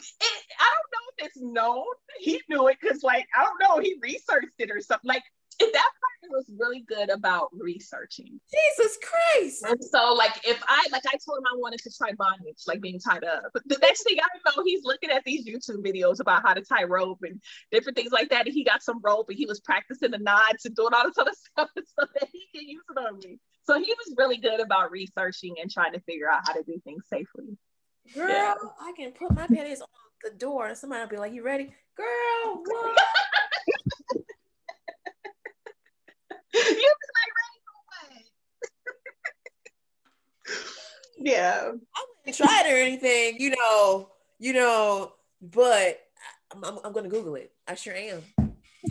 It, I don't know if it's known. He knew it because, like, I don't know, he researched it or something. Like, that partner was really good about researching. Jesus Christ. And so, like, if I like I told him I wanted to try bondage, like being tied up. But the next thing I know, he's looking at these YouTube videos about how to tie rope and different things like that. And he got some rope and he was practicing the knots and doing all this other stuff so that he can use it on me. So he was really good about researching and trying to figure out how to do things safely. Girl, yeah. I can put my panties on the door and somebody will be like, You ready? Girl, what? You was like ready for what? yeah. I haven't tried or anything, you know, you know, but I'm, I'm, I'm gonna Google it. I sure am. I'm,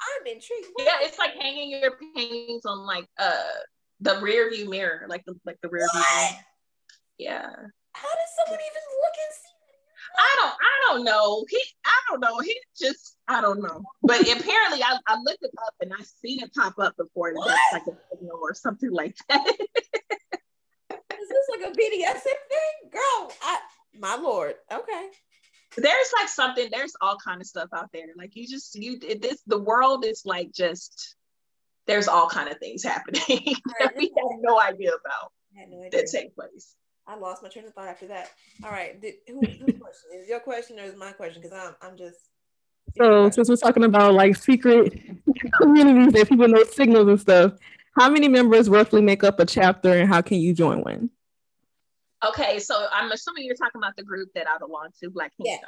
I'm intrigued. Yeah, it's like hanging your paintings on like uh the rear view mirror, like the like the rear what? view. Yeah. How does someone even look and see I don't I don't know. He I don't know. He just I don't know. But apparently I, I looked it up and I seen it pop up before that's like a signal or something like that. Is this like a BDSM thing? Girl, I my lord. Okay. There's like something, there's all kind of stuff out there. Like you just you this the world is like just there's all kind of things happening that we have no idea about no idea. that take place. I lost my train of thought after that. All right, Did, who, whose question is your question or is my question? Because I'm I'm just. So since we're talking about like secret communities that people know signals and stuff, how many members roughly make up a chapter, and how can you join one? Okay, so I'm assuming you're talking about the group that I belong to, Black Kinkdom. Yes.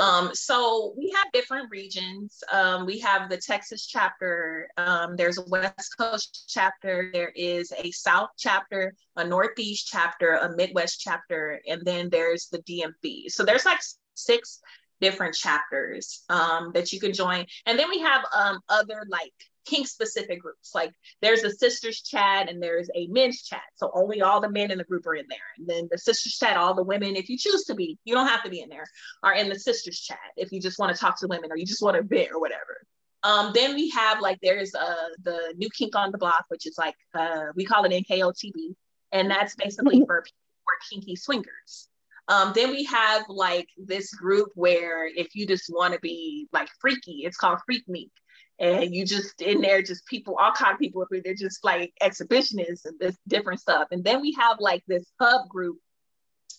Um, so we have different regions. Um, we have the Texas chapter. Um, there's a West Coast chapter. There is a South chapter, a Northeast chapter, a Midwest chapter, and then there's the DMV. So there's like six different chapters um, that you can join. And then we have um, other like kink specific groups. Like there's a sisters chat and there's a men's chat. So only all the men in the group are in there. And then the sisters chat, all the women, if you choose to be, you don't have to be in there, are in the sisters chat if you just want to talk to women or you just want to bit or whatever. Um, then we have like there's uh the new kink on the block, which is like uh we call it NKOTB, and that's basically for for kinky swingers. Um, then we have like this group where if you just want to be like freaky, it's called Freak Meek and you just in there just people all kind of people they're just like exhibitionists and this different stuff. And then we have like this hub group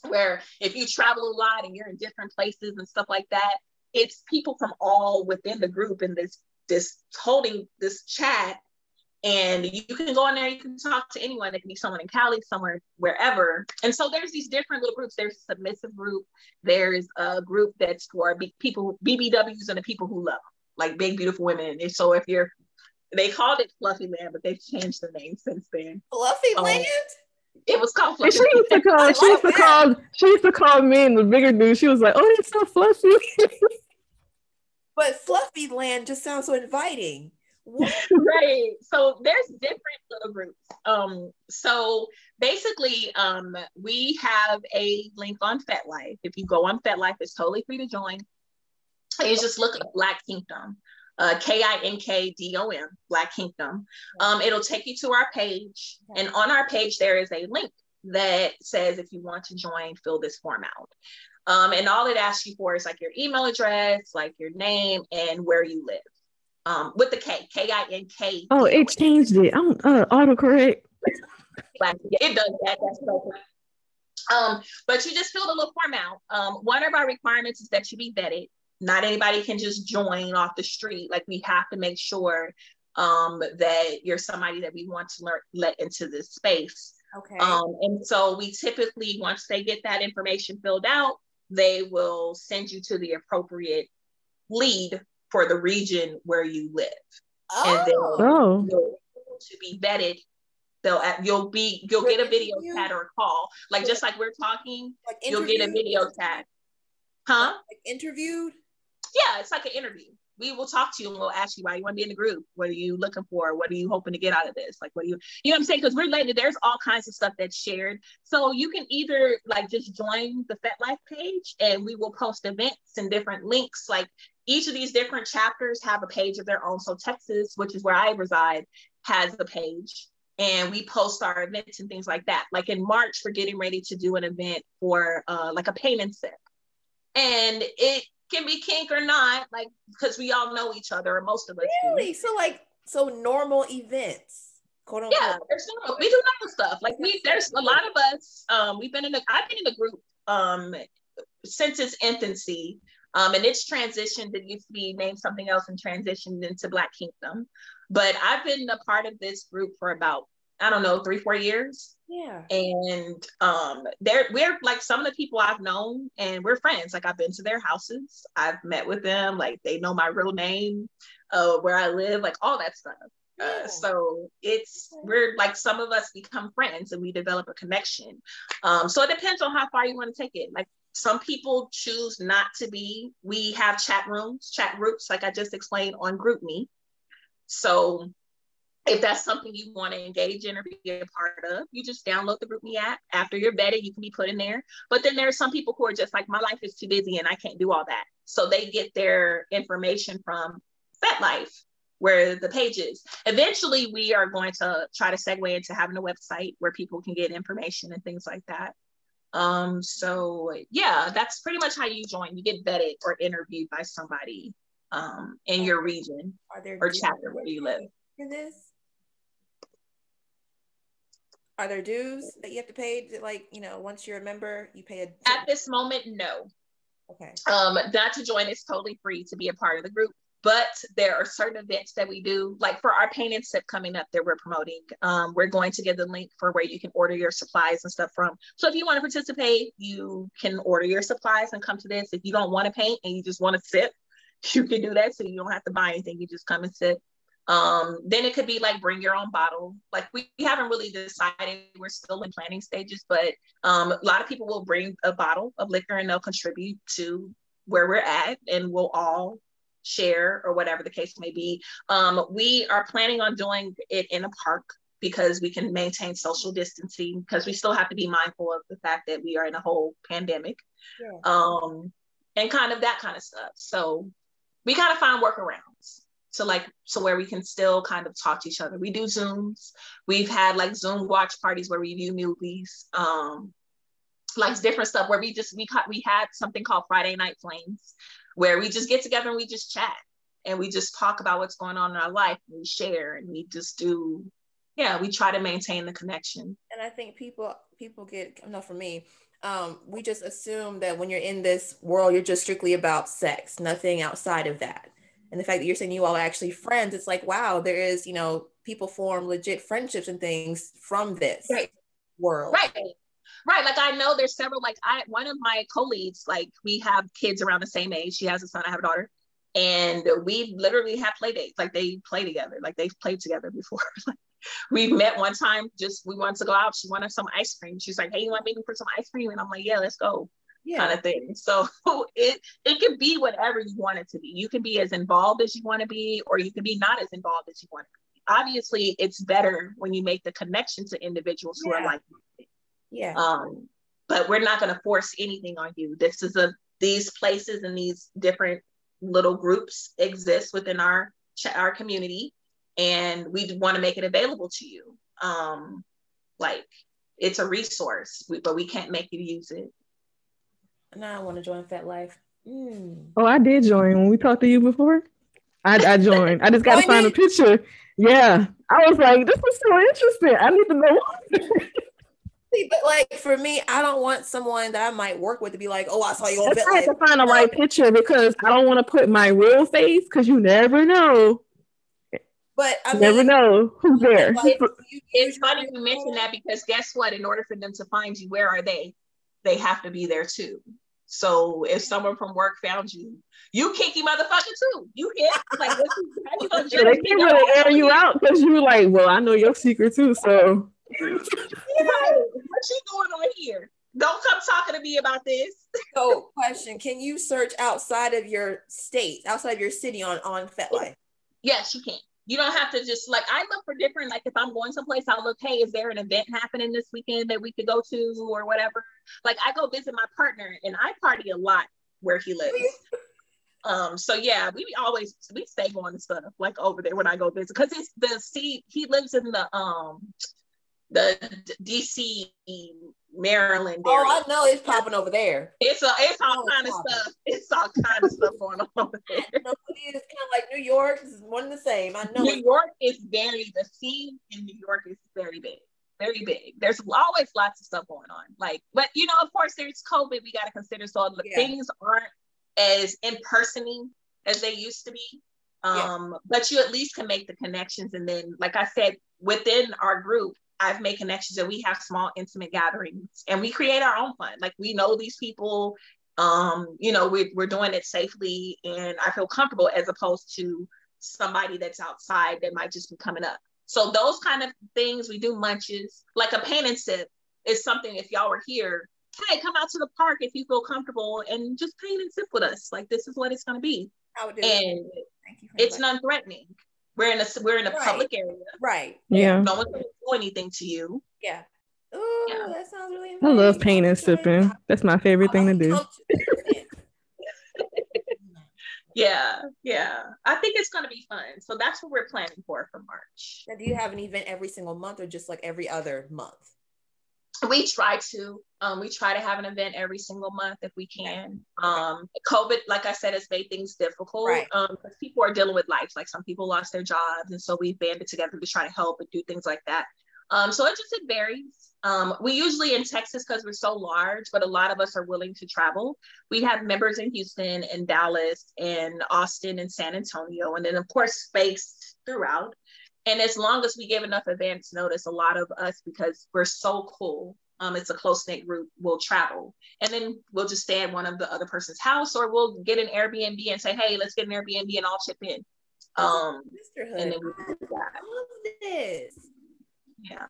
where if you travel a lot and you're in different places and stuff like that it's people from all within the group in this this holding this chat. And you can go in there you can talk to anyone. It can be someone in cali somewhere wherever. And so there's these different little groups. There's a submissive group. There's a group that's for people bbws and the people who love them like big beautiful women. And so if you're they called it Fluffy Land, but they've changed the name since then. Fluffy um, Land? It was called Fluffy she used to call she used to call she used to call me and the bigger dude. She was like, Oh, it's so fluffy. but Fluffy Land just sounds so inviting. right. So there's different little groups. Um, so basically, um, we have a link on FetLife. If you go on FetLife, it's totally free to join is just look at Black Kinkdom, uh, K-I-N-K-D-O-M, Black Kinkdom. Um, it'll take you to our page. And on our page, there is a link that says if you want to join, fill this form out. Um, and all it asks you for is like your email address, like your name, and where you live. um, with the K, K I N K. Oh, it changed it. I'm uh, autocorrect. It does that. That's um, but you just fill the little form out. Um, one of our requirements is that you be vetted. Not anybody can just join off the street. Like we have to make sure um, that you're somebody that we want to learn, let into this space. Okay. Um, and so we typically, once they get that information filled out, they will send you to the appropriate lead for the region where you live. Oh. And then Oh. you'll to be vetted. They'll you'll be you'll get a video chat or a call. Like just like we're talking, like you'll get a video chat. Huh? Like interviewed. Yeah, it's like an interview. We will talk to you and we'll ask you why you want to be in the group. What are you looking for? What are you hoping to get out of this? Like, what do you, you know what I'm saying? Because we're letting, there's all kinds of stuff that's shared. So you can either like just join the FetLife page and we will post events and different links. Like each of these different chapters have a page of their own. So Texas, which is where I reside, has a page and we post our events and things like that. Like in March, we're getting ready to do an event for uh, like a payment sip. And it can be kink or not, like because we all know each other, or most of us do. Really? So like so normal events, quote unquote. Yeah, there's no, we do normal stuff. Like we, there's a lot of us. Um, we've been in the. I've been in the group um since its infancy. Um, and it's transitioned. It used to be named something else and transitioned into Black Kinkdom. But I've been a part of this group for about I don't know three four years. Yeah. and um they're we're like some of the people I've known and we're friends like I've been to their houses I've met with them like they know my real name uh where I live like all that stuff. Yeah. uh, so it's we're like some of us become friends and we develop a connection. Um so it depends on how far you want to take it. Like some people choose not to be we have chat rooms chat groups like I just explained on GroupMe. So if that's something you want to engage in or be a part of, you just download the GroupMe app. After you're vetted, you can be put in there. But then there are some people who are just like, my life is too busy and I can't do all that. So they get their information from FetLife, where the page is. Eventually, we are going to try to segue into having a website where people can get information and things like that. Um, so yeah, that's pretty much how you join. You get vetted or interviewed by somebody um, in your region or chapter where you live. this? Are there dues that you have to pay? To, like you know, once you're a member, you pay a. At this moment, no. Okay. um, not to join is totally free to be a part of the group but there are certain events that we do like for our paint and sip coming up that we're promoting um, we're going to give the link for where you can order your supplies and stuff from so if you want to participate you can order your supplies and come to this if you don't want to paint and you just want to sip you can do that so you don't have to buy anything you just come and sip um, then it could be like bring your own bottle like we, we haven't really decided we're still in planning stages but um, a lot of people will bring a bottle of liquor and they'll contribute to where we're at and we'll all share or whatever the case may be. Um, we are planning on doing it in a park because we can maintain social distancing because we still have to be mindful of the fact that we are in a whole pandemic Yeah. um, and kind of that kind of stuff. So we kind of find workarounds. So like so where we can still kind of talk to each other. We do Zooms. We've had like Zoom watch parties where we view movies, um, like different stuff where we just we caught we had something called Friday Night Flames, where we just get together and we just chat and we just talk about what's going on in our life and we share and we just do yeah, we try to maintain the connection. And I think people people get no for me. Um, we just assume that when you're in this world, you're just strictly about sex, nothing outside of that. And the fact that you're saying you all are actually friends, it's like, wow, there is, you know, people form legit friendships and things from this Right. world. Right. Right. Like I know there's several, like I one of my co-leads, like we have kids around the same age. She has a son, I have a daughter. And we literally have play dates. Like they play together. Like they've played together before. We've met one time, just we wanted to go out. She wanted some ice cream. She's like, Hey, you want me for some ice cream? And I'm like, Yeah, let's go. Yeah. kind of thing. So it it can be whatever you want it to be. You can be as involved as you want to be, or you can be not as involved as you want to be. Obviously, it's better when you make the connection to individuals who are like yeah. um, but we're not going to force anything on you. This is a these places and these different little groups exist within our our community, and we want to make it available to you. Um, like it's a resource, but we can't make you use it. Now I want to join FetLife. Mm. Oh, I did join when we talked to you before. I, I joined. I just got to find a picture. Yeah, I was like, this is so interesting. I need to know. See, but like for me, I don't want someone that I might work with to be like, "Oh, I saw you on." I have to find the right picture because I don't want to put my real face because you never know. But I mean, never know who's there. Like, it's funny you mention that because guess what? In order for them to find you, where are they? They have to be there too. So if someone from work found you, you kinky motherfucker too. You hit like what you, you gonna yeah, they can't really air you out because you like, well, I know your secret too. So yeah, what you doing on here? Don't come talking to me about this. so, question: Can you search outside of your state, outside of your city on on FetLife? Yes, you can you don't have to just like I look for different like if I'm going someplace, I'll look, hey, is there an event happening this weekend that we could go to or whatever? Like I go visit my partner and I party a lot where he lives. um, so yeah, we always we stay going to stuff like over there when I go visit because it's the see he lives in the um the DC Maryland. Area. Oh, I know it's popping over there. It's a, it's all kind of stuff. It's all kind of stuff going on over there. No, it's kind of like New York. It's one and the same. I know. New York is very the scene in New York is very big, very big. There's always lots of stuff going on. Like, but you know, of course, there's COVID. We got to consider. So yeah. things aren't as in personing as they used to be. Um, yeah. but you at least can make the connections, and then, like I said, within our group, I've made connections and we have small intimate gatherings and we create our own fun. Like we know these people, um, you know, we, we're doing it safely and I feel comfortable as opposed to somebody that's outside that might just be coming up. So those kind of things we do munches, like a paint and sip is something if y'all were here, hey, come out to the park if you feel comfortable and just paint and sip with us. Like this is what it's gonna be. and it's non-threatening. We're in a we're in a right. public area. Right. Yeah. No one's gonna do anything to you. Yeah. Oh, yeah. that sounds really I love painting and sipping. That's my favorite thing to do. yeah, yeah. I think it's gonna be fun. So that's what we're planning for for March. Now, do you have an event every single month or just like every other month? We try to um, we try to have an event every single month if we can. Um, covid like i said has made things difficult right. um, people are dealing with life. Like some people lost their jobs and so we've banded together to try to help and do things like that. Um, so it just it varies. Um, we usually in texas because we're so large but a lot of us are willing to travel. We have members in houston and dallas and austin and san antonio and then of course space throughout and as long as we give enough advance notice, a lot of us, because we're so cool, um, it's a close knit group, will travel. And then we'll just stay at one of the other person's house or we'll get an Airbnb and say, hey, let's get an Airbnb and all chip in. Um, sisterhood. And then we do that. I love this. Yeah.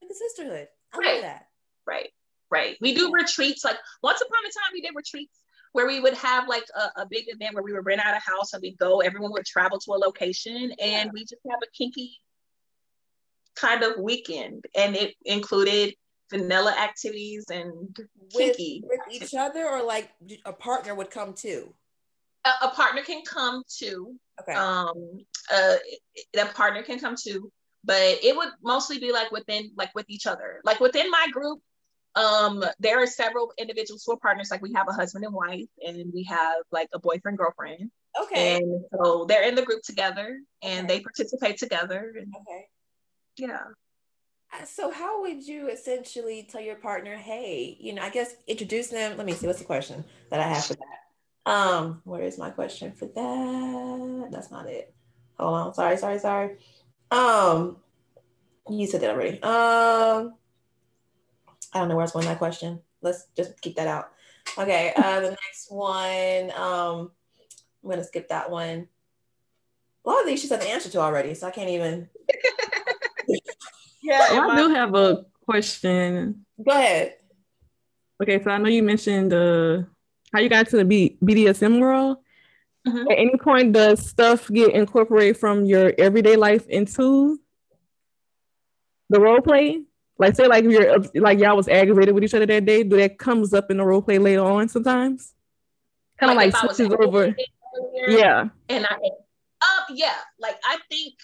The sisterhood. I right. love that. Right. Right. We do retreats. Like once upon a time, we did retreats where we would have like a, a, big event where we would rent out a house and we'd go, everyone would travel to a location and we just have a kinky kind of weekend. And it included vanilla activities and kinky. With, with each other or like a partner would come too? A, a partner can come too. Okay. Um, uh, a partner can come too, but it would mostly be like within, like with each other. Like within my group, um, there are several individuals who are partners. Like we have a husband and wife, and we have like a boyfriend girlfriend. Okay. And so they're in the group together, and okay. they participate together. And, okay. Yeah. Uh, so how would you essentially tell your partner, hey, you know, I guess introduce them. Let me see, what's the question that I have for that? Um, where is my question for that? That's not it. Hold on. Sorry, sorry, sorry. Um, you said that already. Um, I don't know where I was going with that question. Let's just keep that out. Okay, uh, the next one, um, I'm gonna skip that one. A lot of these she said the answer to already, so I can't even. yeah, well, I do have a question. Go ahead. Okay, so I know you mentioned uh, how you got to the B- BDSM world. Mm-hmm. At any point, does stuff get incorporated from your everyday life into the role play? Like say like you're like y'all was aggravated with each other that day, do that comes up in the role play later on sometimes? Kind of like, like switches over. Yeah. And I um yeah, like I think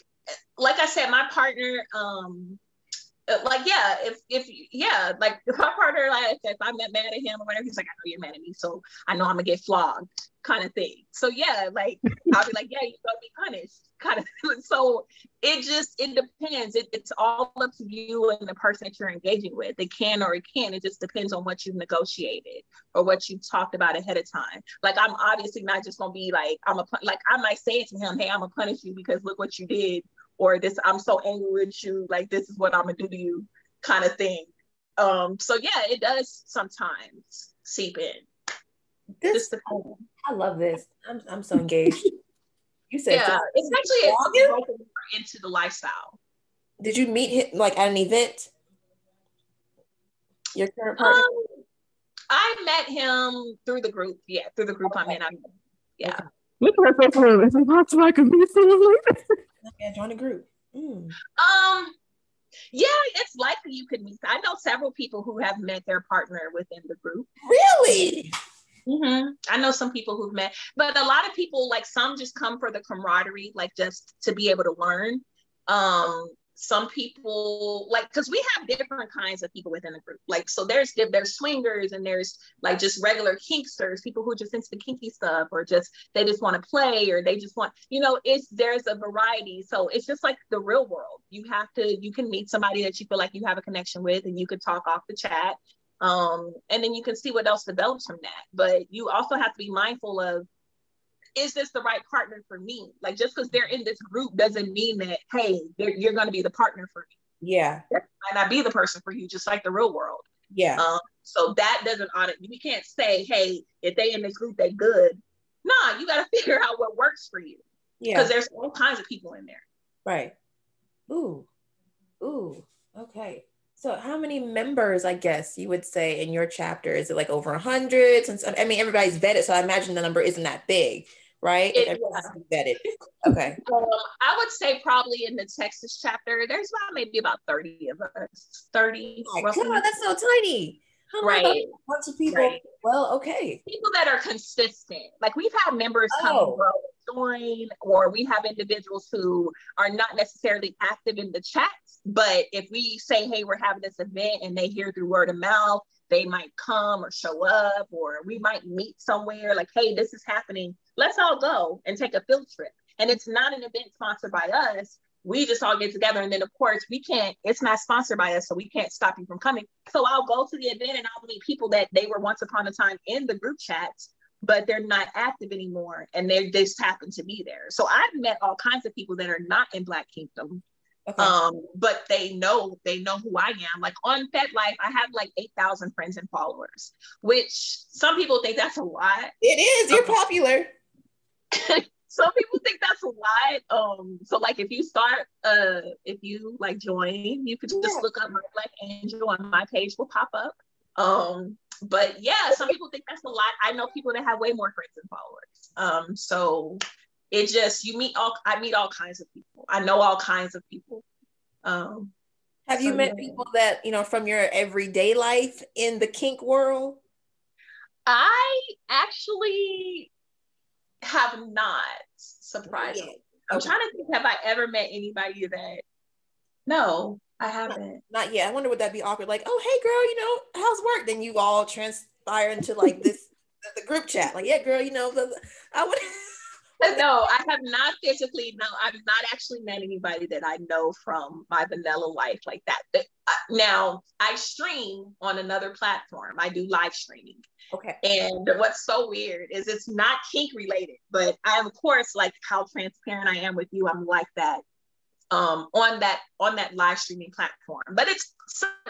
like I said, my partner, um uh, Uh, like yeah, if if yeah, like if my partner, like if I'm mad at him or whatever, he's like, I know you're mad at me, so I know I'm gonna get flogged. kind of thing. So yeah, like I'll be like, yeah, you're gonna be punished, kind of. so it just it depends. It, it's all up to you and the person that you're engaging with. It can or it can. It just depends on what you've negotiated or what you talked about ahead of time. Like I'm obviously not just gonna be like I'm a like I might say to him, hey, I'm gonna punish you because look what you did, or this I'm so angry with you, like this is what I'm gonna do to you, kind of thing. Um, so yeah, it does sometimes seep in. This I love this. I'm I'm so engaged. You said yeah, it's actually into the lifestyle. Did you meet him like at an event? Your current partner? Um, I met him through the group. Yeah, through the group I'm in. I'm yeah. Okay. Look at her so It's impossible I can meet someone like that. Yeah, join a group. Mm. Um, yeah, it's likely you could meet. I know several people who have met their partner within the group. Really? Mm-hmm. I know some people who've met, but a lot of people, like some just come for the camaraderie, like just to be able to learn. Um, some people like because we have different kinds of people within the group. Like so there's there's swingers and there's like just regular kinksters people who just into the kinky stuff or just they just want to play or they just want you know it's there's a variety. So it's just like the real world. You have to you can meet somebody that you feel like you have a connection with and you could talk off the chat um, and then you can see what else develops from that. But you also have to be mindful of is this the right partner for me? Like just because they're in this group doesn't mean that hey, you're going to be the partner for me. Yeah, that might not be the person for you, just like the real world. Yeah. Um, so that doesn't audit. You can't say, hey, if they in this group, they good. Nah, you got to figure out what works for you. Yeah. Because there's all kinds of people in there. Right. Ooh. Ooh. Okay. So how many members, I guess you would say in your chapter? Is it like over a hundred? Since I mean everybody's vetted, so I imagine the number isn't that big, right? It, yeah. Okay. Um, I would say probably in the Texas chapter, there's about maybe about 30 of us. 30. Oh God, that's so tiny. How right. Lots of people. Right. Well, okay. People that are consistent. Like we've had members come oh. and join, or we have individuals who are not necessarily active in the chats, but if we say, hey, we're having this event and they hear through word of mouth, they might come or show up, or we might meet somewhere like, hey, this is happening. Let's all go and take a field trip. And it's not an event sponsored by us, we just all get together and then of course we can't it's not sponsored by us so we can't stop you from coming so i'll go to the event and i'll meet people that they were once upon a time in the group chats but they're not active anymore and they just happen to be there so i've met all kinds of people that are not in black kinkdom okay. um but they know they know who i am like on FetLife i have like 8000 friends and followers which some people think that's a lot it is you're um, popular some people think that's a lot. Um, so like if you start, uh, if you like join, you could just yeah. look up my Black Angel on my page will pop up. Um, but yeah, some people think that's a lot. I know people that have way more friends and followers. Um, so it just you meet all I meet all kinds of people. I know all kinds of people. Um, have you met yeah. people that you know from your everyday life in the kink world? I actually have not, surprisingly. I'm trying to think, have I ever met anybody that no, I haven't. Not, not, yet. I wonder would that be awkward? Like, oh hey girl, you know, how's work? Then you all transpire into like this the group chat. Like, yeah, girl, you know, I would no, I have not physically. No, I've not actually met anybody that I know from my vanilla life like that. But, uh, now I stream on another platform. I do live streaming. Okay. And what's so weird is it's not kink related, but I am of course like how transparent I am with you. I'm like that um, on that on that live streaming platform. But it's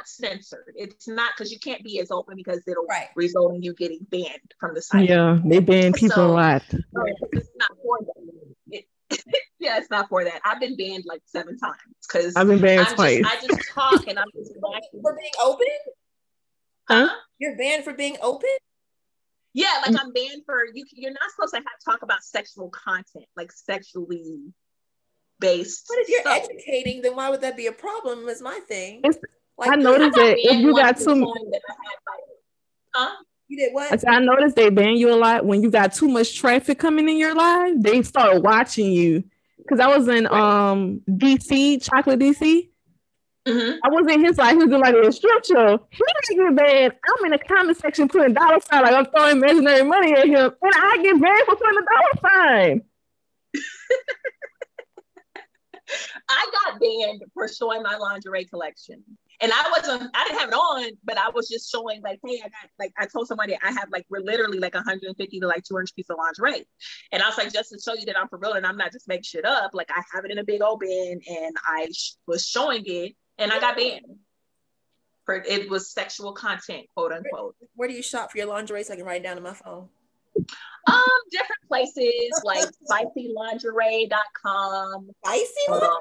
censored. It's not because you can't be as open because it'll right. result in you getting banned from the site. Yeah, they ban people so, a lot. it's not for that. It, yeah, it's not for that. I've been banned like seven times because I've been banned I'm twice. Just, I just talk and I'm just for being open. Huh? You're banned for being open. Yeah, like I'm banned for you. You're not supposed to have talk about sexual content, like sexually based. But if you're stuff. educating, then why would that be a problem? Is my thing. Like, I noticed that if you got too much. Huh? You did what? I, I noticed they ban you a lot when you got too much traffic coming in your live. They start watching you. Cause I was in um DC, Chocolate DC, Mm-hmm. I was in his life. He was in like a strip show. He didn't get banned. I'm in the comment section putting dollar sign like I'm throwing imaginary money at him, and I get banned for putting a dollar sign. I got banned for showing my lingerie collection. And I wasn't, I didn't have it on, but I was just showing like, hey, I got like I told somebody I have like we're literally like 150 to like 200 pieces of lingerie. And I was like, just to show you that I'm for real and I'm not just making shit up, like I have it in a big old bin and I sh- was showing it and I got banned. For it was sexual content, quote unquote. Where, where do you shop for your lingerie so I can write it down on my phone? Um, different places like spicylingerie.com. Spicy lingerie? Um,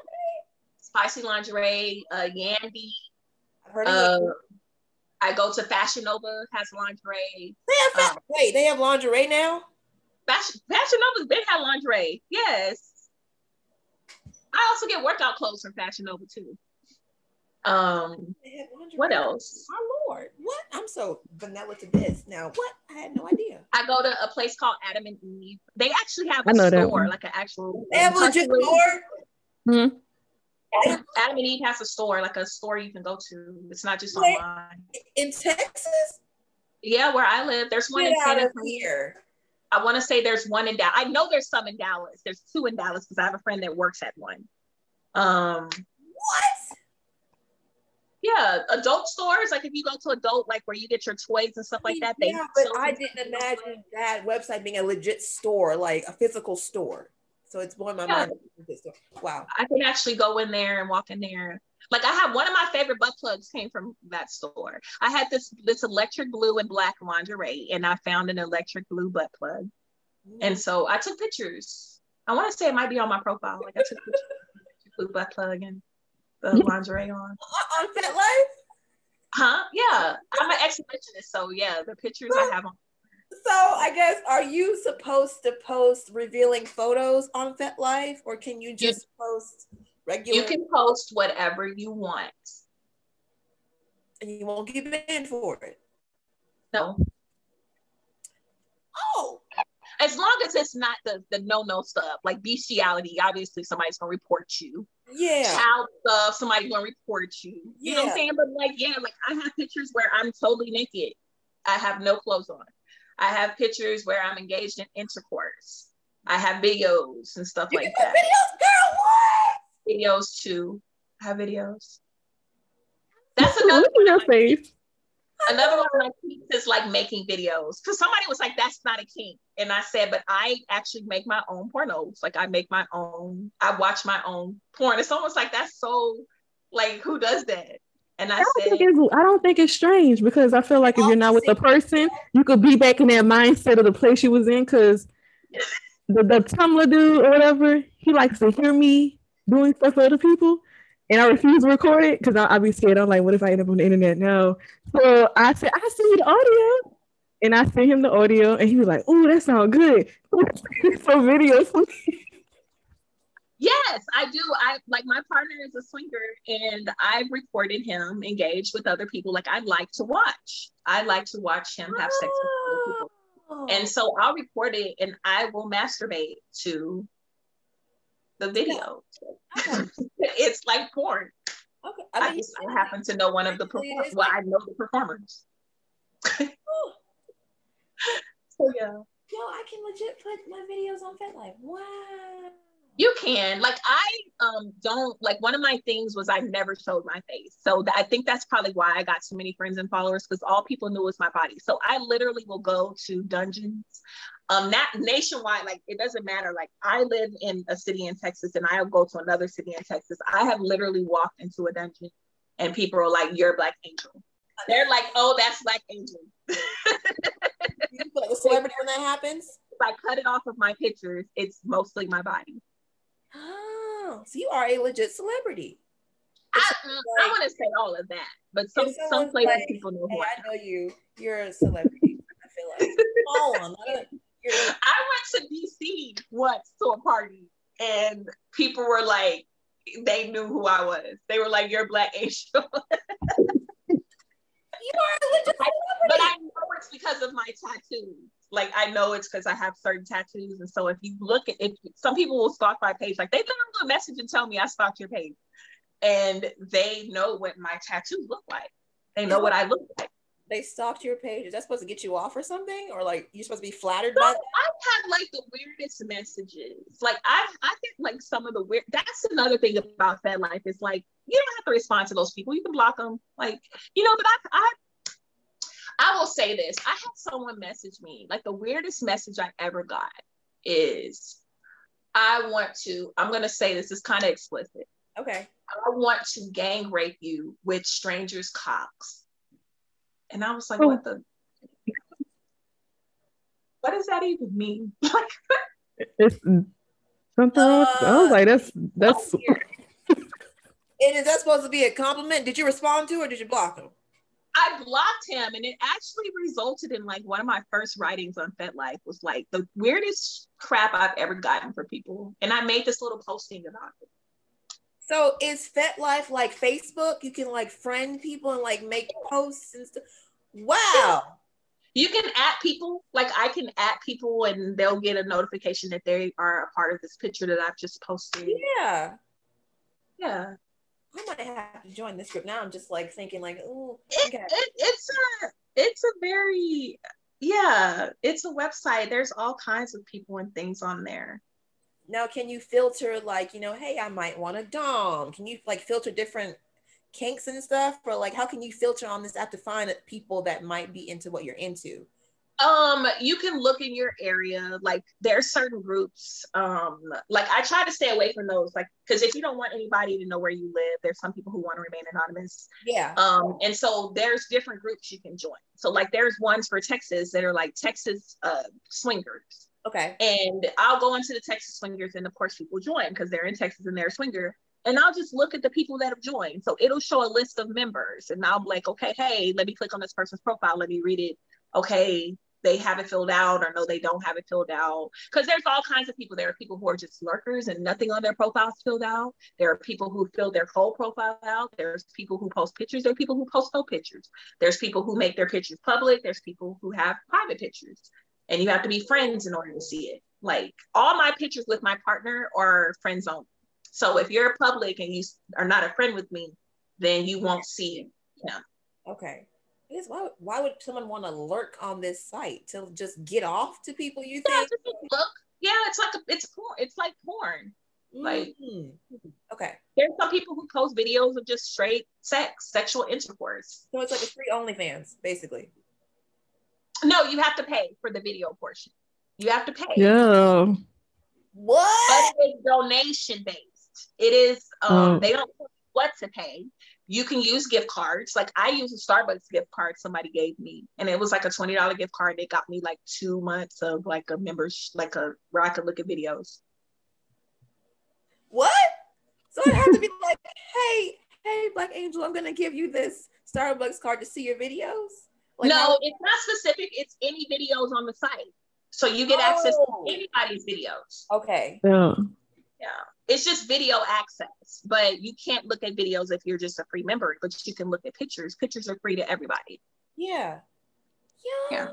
spicy lingerie, uh, Yandy. Uh, I go to Fashion Nova has lingerie. They have fa- um, wait, they have lingerie now. Fashion Fashion Nova's been had lingerie. Yes. I also get workout clothes from Fashion Nova too. Um, what else? My lord, what? I'm so vanilla to this. Now, what? I had no idea. I go to a place called Adam and Eve. They actually have a store, like an actual. They have a legit store. Hmm. Adam, and Eve has a store, like a store you can go to. It's not just Wait, online. In Texas? Yeah, where I live, there's one Get in Tennessee. Here. I want to say there's one in Dallas. I know there's some in Dallas. There's two in Dallas because I have a friend that works at one. Um, what? Yeah, adult stores. Like if you go to adult, like where you get your toys and stuff like that. They yeah, but I didn't imagine that website being a legit store, like a physical store. So it's blowing my yeah. mind. Wow. I can actually go in there and walk in there. Like I have one of my favorite butt plugs came from that store. I had this this electric blue and black lingerie, and I found an electric blue butt plug. Mm. And so I took pictures. I want to say it might be on my profile. Like I took pictures blue butt plug and the lingerie on. On FetLife? Huh? Yeah. I'm an exhibitionist, so yeah, the pictures I have on so I guess are you supposed to post revealing photos on FetLife or can you just you, post regular? You can post whatever you want. And you won't get banned for it. No. Oh. As long as it's not the, the no-no stuff, like bestiality, obviously somebody's gonna report you. Yeah. Child stuff, somebody's gonna report you. You yeah. know what I'm saying? But like, yeah, like I have pictures where I'm totally naked. I have no clothes on. I have pictures where I'm engaged in intercourse. I have videos and stuff you like that. Videos, girl, what? Videos too. I have videos. That's another one. Your face. Another one of my kinks is like making videos. Because somebody was like, that's not a kink. And I said, but I actually make my own pornos. Like I make my own, I watch my own porn. It's almost like that's so like who does that? And I, I don't said, think it's I don't think it's strange because I feel like if you're not with the person, you could be back in that mindset of the place you was in. Because the, the Tumblr dude or whatever, he likes to hear me doing stuff for other people. And I refuse to record it because I'll be scared. I'm like, what if I end up on the internet? No. So I said, I send see the audio. And I sent him the audio, and he was like, "Oh, that sounds good." Some videos. Yes, I do. I like my partner is a swinger and I've recorded him engaged with other people. Like I like to watch. I like to watch him have sex with other people. Oh. And so I'll record it and I will masturbate to the video. Okay. it's like porn. Okay. I, mean, I just I happen to know one of the performers. Well, I know the performers. so yeah. Yo, I can legit put my videos on FetLife. Wow. You can. Like I um don't like one of my things was I never showed my face. So th- I think that's probably why I got so many friends and followers because all people knew was my body. So I literally will go to dungeons. Um not nationwide like it doesn't matter. Like i live in a city in texas and i'll go to another city in texas. I have literally walked into a dungeon and people are like you're black angel. They're like oh that's black angel. You like a celebrity when that happens? If i cut it off of my pictures it's mostly my body Oh, so you are a legit celebrity. I, like, I want to say all of that, but some some places like, people know who hey, I, I know you. You're a celebrity. I feel like. Hold on. I went to DC once to a party, and people were like, they knew who I was. They were like, "You're Black Asian." you are a legit celebrity. But I know it's because of my tattoos like I know it's because I have certain tattoos, and so if you look at if some people will stalk my page, like they literally message and tell me I stalked your page, and they know what my tattoos look like. They know what I look like. They stalked your page. Is that supposed to get you off or something? Or like you're supposed to be flattered by I've had like the weirdest messages. Like I, I think like some of the weird. That's another thing about FetLife is like you don't have to respond to those people. You can block them. Like you know, but I, I, I will say this. I had someone message me. Like the weirdest message I ever got is, I want to. I'm gonna say this is kind of explicit. Okay. I want to gang rape you with strangers' cocks. And I was like, Oh. what the? What does that even mean? Like, It's something. else. I was like, that's that's. And is that supposed to be a compliment? Did you respond to or did you block him? I blocked him, and it actually resulted in like one of my first writings on FetLife was like the weirdest crap I've ever gotten for people, and I made this little posting about it. So is FetLife like Facebook? You can like friend people and like make posts and stuff. Wow. You can add people, like I can add people, and they'll get a notification that they are a part of this picture that I've just posted. Yeah. Yeah, I might have to join this group now. I'm just like thinking like, oh, it, it, it's a it's a very yeah it's a website there's all kinds of people and things on there Now can you filter like, you know, hey, I might want a dom. Can you like filter different kinks and stuff? Or like how can you filter on this app to find people that might be into what you're into? Um you can look in your area like there are certain groups um like i try to stay away from those like because if you don't want anybody to know where you live there's some people who want to remain anonymous Yeah. um and so there's different groups you can join so like there's ones for texas that are like texas uh swingers Okay. and I'll go into the Texas swingers, and of course, people join because they're in Texas and they're a swinger. And I'll just look at the people that have joined. So it'll show a list of members, and I'll be like, okay, hey, let me click on this person's profile, let me read it. Okay, they have it filled out, or no, they don't have it filled out. Because there's all kinds of people. There are people who are just lurkers and nothing on their profiles filled out. There are people who fill their whole profile out. There's people who post pictures. There are people who post no pictures. There's people who make their pictures public. There's people who have private pictures and you have to be friends in order to see it. Like all my pictures with my partner are friends only. So if you're public and you are not a friend with me, then you won't see it. Okay. I guess why why would someone want to lurk on this site to just get off to people you Yeah, think? just look. Yeah, it's like a, it's porn. It's like porn. like- Mhm. okay. There's some people who post videos of just straight sex, sexual intercourse. So it's like a free OnlyFans, basically. No, you have to pay for the video portion. You have to pay. Yeah. What? but it's donation based. It is um Oh. they don't what to pay. You can use gift cards. Like I use a Starbucks gift card somebody gave me, and it was like a twenty dollar gift card. They got me like two months of like a members, like a where I could look at videos. What? So I have to be like, hey, hey, Black Angel, I'm gonna give you this Starbucks card to see your videos. Like, no, how- it's not specific. It's any videos on the site, so you get access to Oh. anybody's videos. Okay. Yeah. Yeah, it's just video access, but you can't look at videos if you're just a free member. But you can look at pictures. Pictures are free to everybody. Yeah. Yeah.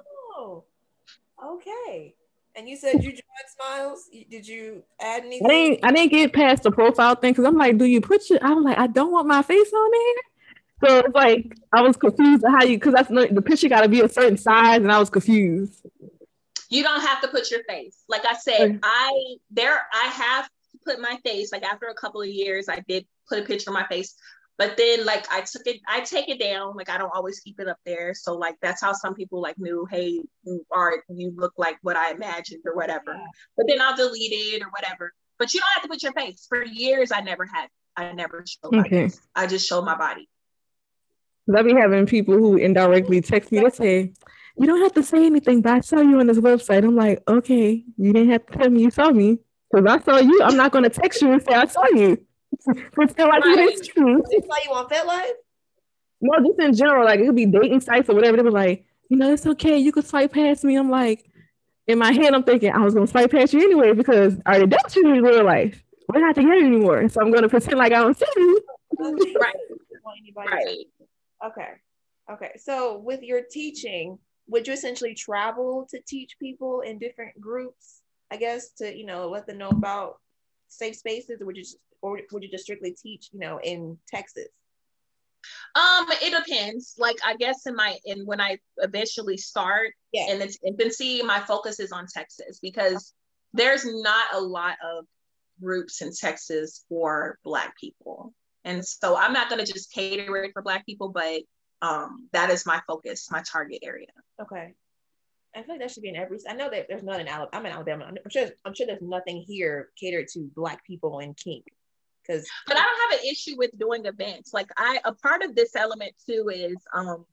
Okay. And you said you joined Smiles. Did you add I anything? didn't I didn't get past the profile thing because I'm like, do you put your I'm like, I don't want my face on there. So it's like I was confused how you because that's the picture gotta be a certain size and I was confused. you don't have to put your face like i said i there i have put my face like after a couple of years i did put a picture of my face. But then like i took it i take it down. Like i don't always keep it up there. So like that's how some people like knew hey you are you look like what i imagined or whatever. But then i'll delete it or whatever. But you don't have to put your face. For years i never had i never showed my Okay. face. I just showed my body. I be having people who indirectly text me, they say, You don't have to say anything, but I saw you on this website. I'm like, okay, you didn't have to tell me you saw me. Because I saw you, I'm not gonna text you and say I saw you. Pretend like Right. it's true. They saw you on FetLife? No, just in general, like it could be dating sites or whatever. They were like, you know, it's okay, you could swipe past me. I'm like, in my head, I'm thinking I was gonna swipe past you anyway because I already dealt you in real life. We're not together anymore. So I'm gonna pretend like I don't see you. right right Okay. Okay. So with your teaching, would you essentially travel to teach people in different groups, I guess, to, you know, let them know about safe spaces, or would you just or would you just strictly teach, you know, in Texas? Um, it depends. Like I guess in my in when I eventually start Yeah. in its infancy, my focus is on Texas because there's not a lot of groups in Texas for Black people, and so I'm not gonna just cater it for Black people, but um, that is my focus, my target area. Okay. I feel like that should be in every. I know that there's none in Alabama. I'm in Alabama. I'm sure. I'm sure there's nothing here catered to Black people in kink, because but I don't have an issue with doing events. Like I, a part of this element too is um,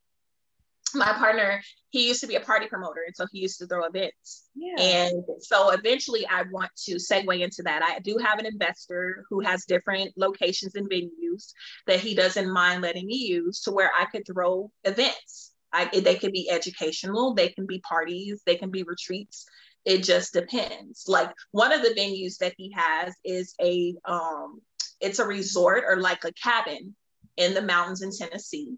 my partner. He used to be a party promoter, and so he used to throw events. yeah, And so eventually, I want to segue into that. I do have an investor who has different locations and venues that he doesn't mind letting me use to where I could throw events. I, they can be educational, they can be parties, they can be retreats. It just depends. Like one of the venues that he has is a um, it's a resort or like a cabin in the mountains in Tennessee.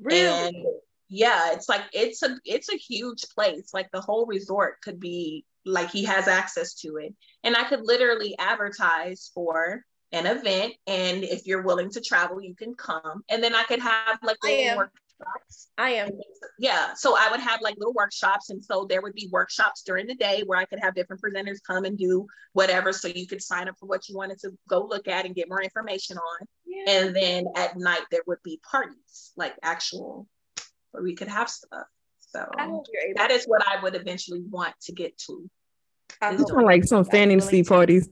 really. And yeah, it's like it's a it's a huge place. Like the whole resort could be like he has access to it. And I could literally advertise for an event. And if you're willing to travel, you can come. And then I could have like am. Workshops. I am. Yeah. So I would have like little workshops. And so there would be workshops during the day where I could have different presenters come and do whatever. So you could sign up for what you wanted to go look at and get more information on. Yeah. And then at night there would be parties, like actual where we could have stuff. So I hope you're able. that is what I would eventually want to get to. I It's hope- kind of like some fantasy parties.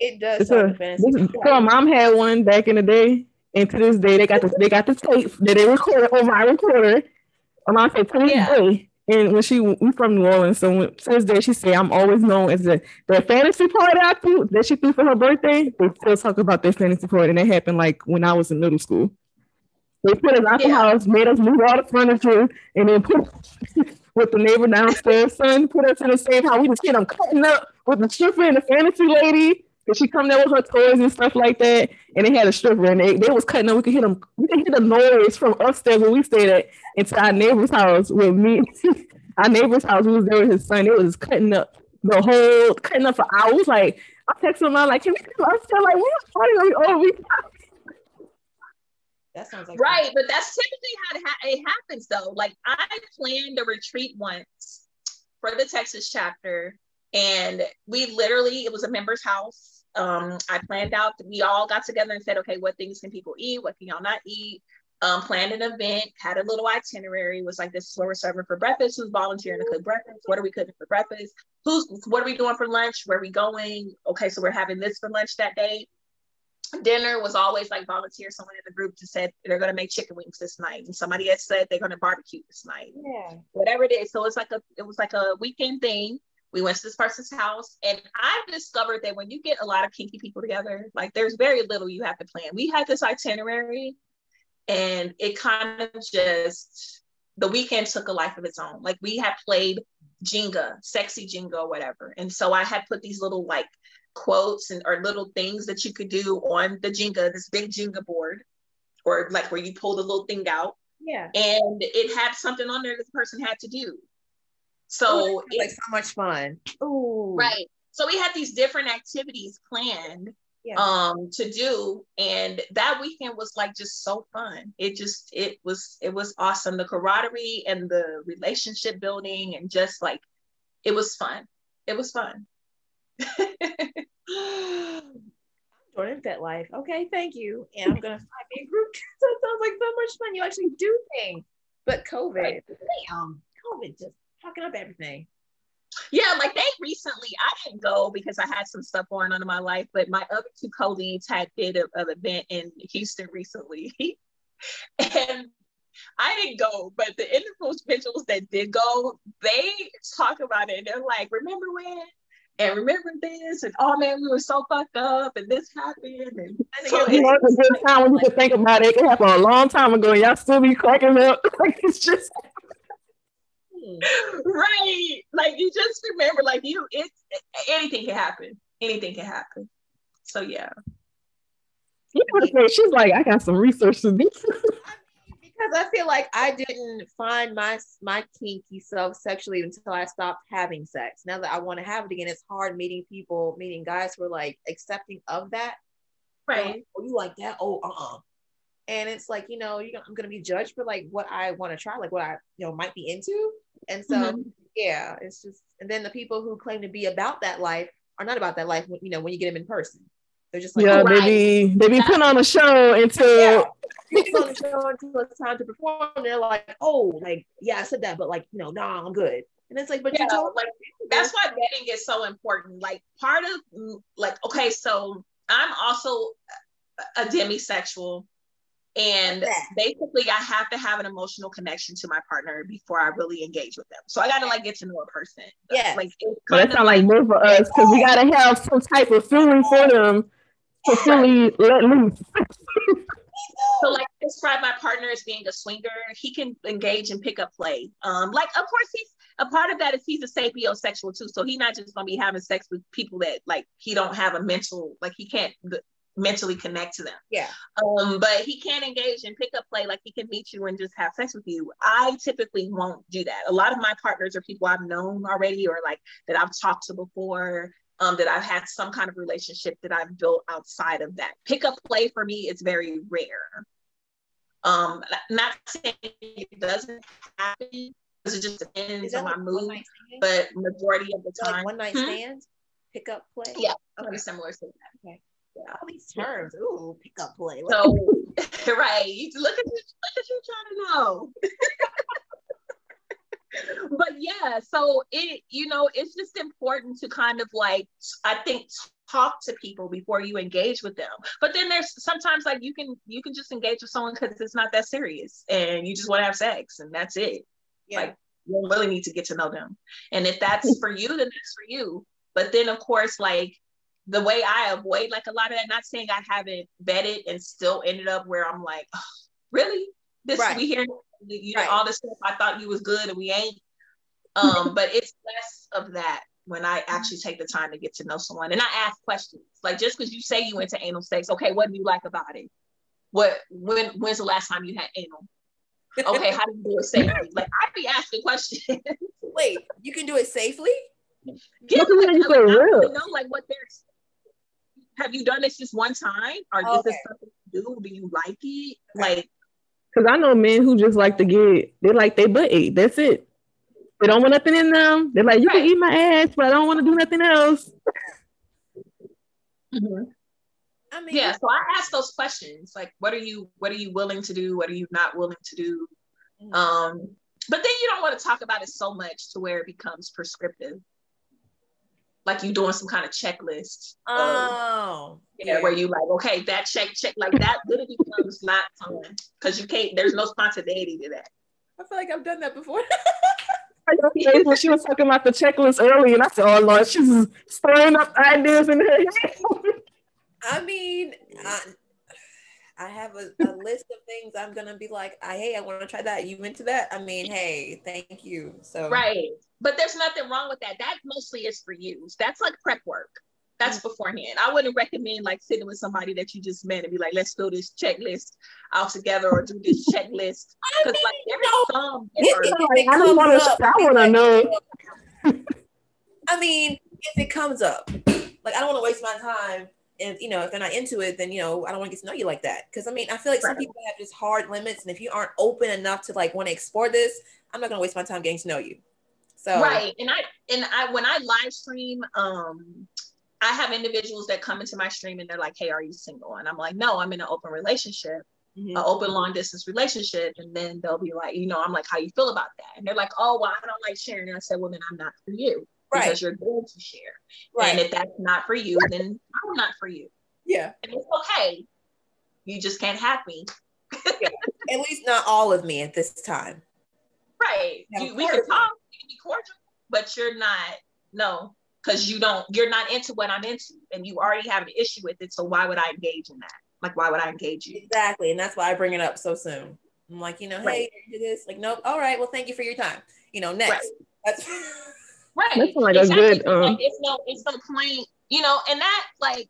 it does. It's sound a, fantasy. this, so my mom had one back in the day, and to this day they got the they got the tape that they recorded on my recorder. My mom said to this Yeah. day, and when she we from New Orleans, so when, to this day she said I'm always known as the the fantasy party I threw that she threw for her birthday. They still talk about this fantasy party, and it happened like when I was in middle school. They put us out the house, made us move all the furniture, and then put with the neighbor downstairs son put us in the same house. We just see them cutting up with the stripper and the fantasy lady. And she come there with her toys and stuff like that. And they had a stripper and they, they was cutting up. We could hear them, we could hear the noise from upstairs where we stayed at into our neighbor's house with me. our neighbor's house, we was there with his son. It was cutting up the whole cutting up for hours. Like I texted him, I'm like, can we come upstairs? Like, we party on oh we That sounds like Right, but that's typically how it, ha- it happens though. Like I planned a retreat once for the Texas chapter, and we literally it was a member's house. Um, I planned out. We all got together and said, okay, what things can people eat? What can y'all not eat? Um, planned an event, had a little itinerary. Was like, this is what we're serving for breakfast. Who's volunteering to cook breakfast? What are we cooking for breakfast? Who's what are we doing for lunch? Where are we going? Okay, so we're having this for lunch that day dinner was always like volunteer someone in the group to said they're going to make chicken wings this night and somebody had said they're going to barbecue this night Yeah. whatever it is so it's like a it was like a weekend thing we went to this person's house and i've discovered that when you get a lot of kinky people together like there's very little you have to plan we had this itinerary and it kind of just the weekend took a life of its own like we had played jenga sexy jenga or whatever and so i had put these little like quotes and or little things that you could do on the Jenga, this big Jenga board, or like where you pull the little thing out, Yeah. and it had something on there that the person had to do. So that sounds like so much fun. Ooh. right. So we had these different activities planned Yeah. um to do and that weekend was like just so fun it just it was it was awesome the camaraderie and the relationship building and just like it was fun it was fun Jordan FetLife. Okay, thank you. And I'm gonna find me a group. So it sounds like so much fun. You actually do things. But COVID, damn, COVID just fucking up everything. Yeah, like they recently, I didn't go because I had some stuff going on in my life, but my other two colleagues had did a- an event in Houston recently. and I didn't go, but the individuals that did go, they talk about it and they're like, remember when? And remember this? And oh man, we were so fucked up and this happened. And so you know, it's a good time when you can think about it. It happened a long time ago. and Y'all still be cracking up. Like it's just right. Like you just remember, like you it's anything can happen. Anything can happen. So yeah. you know what I'm saying? She's like, I got some research to do. Because because I feel like I didn't find my my kinky self sexually until I stopped having sex. Now that I want to have it again, it's hard meeting people, meeting guys who are like accepting of that. Right. Like, oh, you like that? Oh, uh, uh And it's like you know, you're, I'm gonna be judged for like what I want to try, like what I you know might be into. And so mm-hmm. yeah, it's just. And then the people who claim to be about that life are not about that life. When, you know, when you get them in person. They're just like, yeah, oh, they be they be putting on a show until yeah. on the show until it's time to perform. They're like, oh, like yeah, I said that, but like, you know, nah, I'm good. And it's like, but yeah, you told like that's why vetting is so important. Like part of like, okay, so I'm also a demisexual. And basically, I have to have an emotional connection to my partner before I really engage with them. So I got to like get to know a person. Yeah, like well, that sounds like more for us because we got to have some type of feeling for them to fully let loose. so like describe my partner as being a swinger he can engage and pick up play um like of course he's a part of that is he's a sapiosexual too so he's not just gonna be having sex with people that like he don't have a mental like he can't mentally connect to them yeah um but he can't engage in pick up play like he can meet you and just have sex with you i typically won't do that a lot of my partners are people i've known already or like that i've talked to before um, that I've had some kind of relationship that I've built outside of that. Pick up play for me is very rare. Um, not saying it doesn't happen because it just depends on my mood, but majority of the time, like one night hmm? stand, pick up play. Yeah, okay. similar to that. Okay. All these terms, ooh, pickup play. So, right, look at you, look at you trying to know. but yeah, so it, you know, it's just important to kind of like, I think talk to people before you engage with them. But then there's sometimes like you can you can just engage with someone because it's not that serious and you just want to have sex and that's it. Yeah. Like you really need to get to know them. And if that's for you, then that's for you. But then of course, like the way I avoid like a lot of that, not saying I haven't vetted and still ended up where I'm like, oh, really? This right. we hear you know, right. all this stuff I thought you was good and we ain't. Um, but it's less of that when I actually take the time to get to know someone and I ask questions. Like just because you say you went to anal sex, okay, what do you like about it? What when when's the last time you had anal? Okay, how do you do it safely? Like I'd be asking questions. Wait, you can do it safely? Yeah, like, like, I real. know like what there's have you done this just one time or okay. is this something you do? Do you like it? Like because I know men who just like to get, they like they butt ate. That's it. They don't want nothing in them. They're like, you right. can eat my ass, but I don't want to do nothing else. Mm-hmm. I mean, yeah. So I ask those questions, like, what are you, what are you willing to do? What are you not willing to do? Mm-hmm. Um, but then you don't want to talk about it so much to where it becomes prescriptive like you doing some kind of checklist. Oh, yeah, yeah, where you like, okay, that check, check, like that literally becomes not fun because you can't. There's no spontaneity to that. I feel like I've done that before. when she was talking about the checklist early, and I said, "Oh Lord, she's stirring up ideas in her head." I mean, I, I have a, a, list of things I'm gonna be like, "Hey, I want to try that. You into that?" I mean, hey, thank you. So right, but there's nothing wrong with that. That mostly is for you. That's like prep work. That's mm-hmm. beforehand. I wouldn't recommend like sitting with somebody that you just met and be like, let's do this checklist out together or do this checklist. Because like there's some like, I don't want to I want to know. I mean, if it comes up, like I don't want to waste my time. And you know, if they're not into it, then you know, I don't want to get to know you like that. Because I mean, I feel like right. some people have just hard limits, and if you aren't open enough to like want to explore this, I'm not gonna waste my time getting to know you. So right, and I and I when I live stream, um, I have individuals that come into my stream and they're like, "Hey, are you single?" And I'm like, "No, I'm in an open relationship." Mm-hmm. an open long distance relationship and then they'll be like you know i'm like how you feel about that and they're like oh well i don't like sharing and i said well then i'm not for you right. because you're going to share right and if that's not for you then i'm not for you yeah and it's okay you just can't have me yeah. at least not all of me at this time right you, we can talk you can be cordial, but you're not, no, because you don't, you're not into what I'm into and you already have an issue with it. So why would I engage in that? Like, why would I engage you? Exactly. And that's why I bring it up so soon. I'm like, you know, right. hey, do this. Like, nope. All right. Well, thank you for your time. You know, next. Right. That's right. That's like exactly. a good. Um... Like, it's no, it's no point. You know, and that like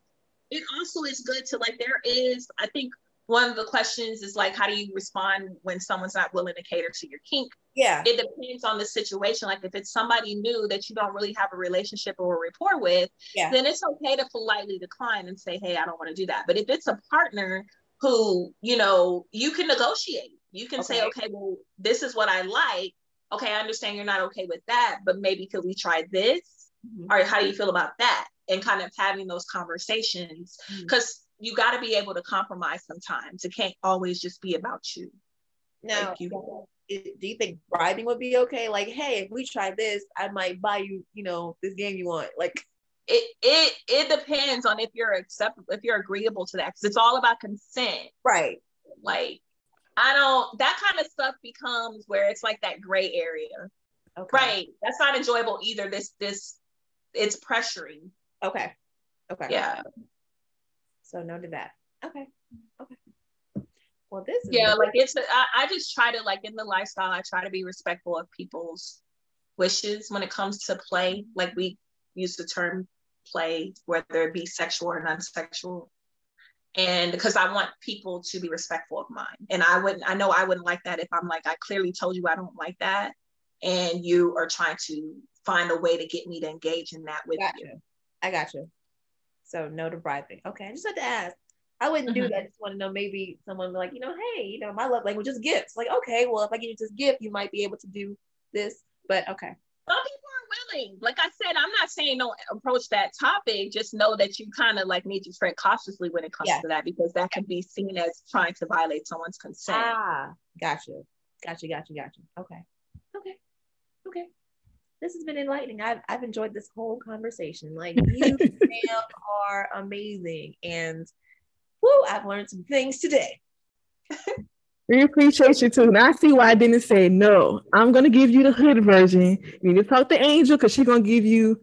it also is good to like there is. I think one of the questions is like, how do you respond when someone's not willing to cater to your kink? Yeah. It depends on the situation. Like if it's somebody new that you don't really have a relationship or a rapport with, Yeah. then it's okay to politely decline and say, hey, I don't want to do that. But if it's a partner who, you know, you can negotiate. You can say, Okay. okay, well, this is what I like. Okay, I understand you're not okay with that, but maybe could we try this? Mhm. All right, how do you feel about that? And kind of having those conversations because you got to be able to compromise sometimes. It can't always just be about you. Now, Like, you- do you think bribing would be okay? Like, hey, if we try this, I might buy you, you know, this game you want. Like, it it it depends on if you're acceptable, if you're agreeable to that, because it's all about consent. right. Like, I don't. That kind of stuff becomes where it's like that gray area, Okay. right? That's not enjoyable either. This this it's pressuring. Okay. Okay. Yeah, So no to that. Okay. Okay. Well, this is yeah. Like it's. I, I just try to like in the lifestyle. I try to be respectful of people's wishes when it comes to play. Like we use the term play, whether it be sexual or non-sexual. And because I want people to be respectful of mine. And I wouldn't, I know I wouldn't like that if I'm like, I clearly told you I don't like that. And you are trying to find a way to get me to engage in that with Got you. I got you. So no to bribing. Okay. I just had to ask. I wouldn't do Mhm. that. I just want to know maybe someone like, you know, hey, you know, my love language is gifts. Like, okay, well, if I give you this gift, you might be able to do this. But okay. Some willing. Like I said, I'm not saying don't approach that topic. Just know that you kind of like need to tread cautiously when it comes Yeah. to that because that can be seen as trying to violate someone's consent. Ah, gotcha. Gotcha, gotcha, gotcha. Okay. Okay. Okay. This has been enlightening. I've, I've enjoyed this whole conversation. Like you ma'am, are amazing. And whoo, I've learned some things today. We appreciate you too. Now I see why I didn't say no. I'm gonna give you the hood version. You need to talk to Angel because she's gonna give you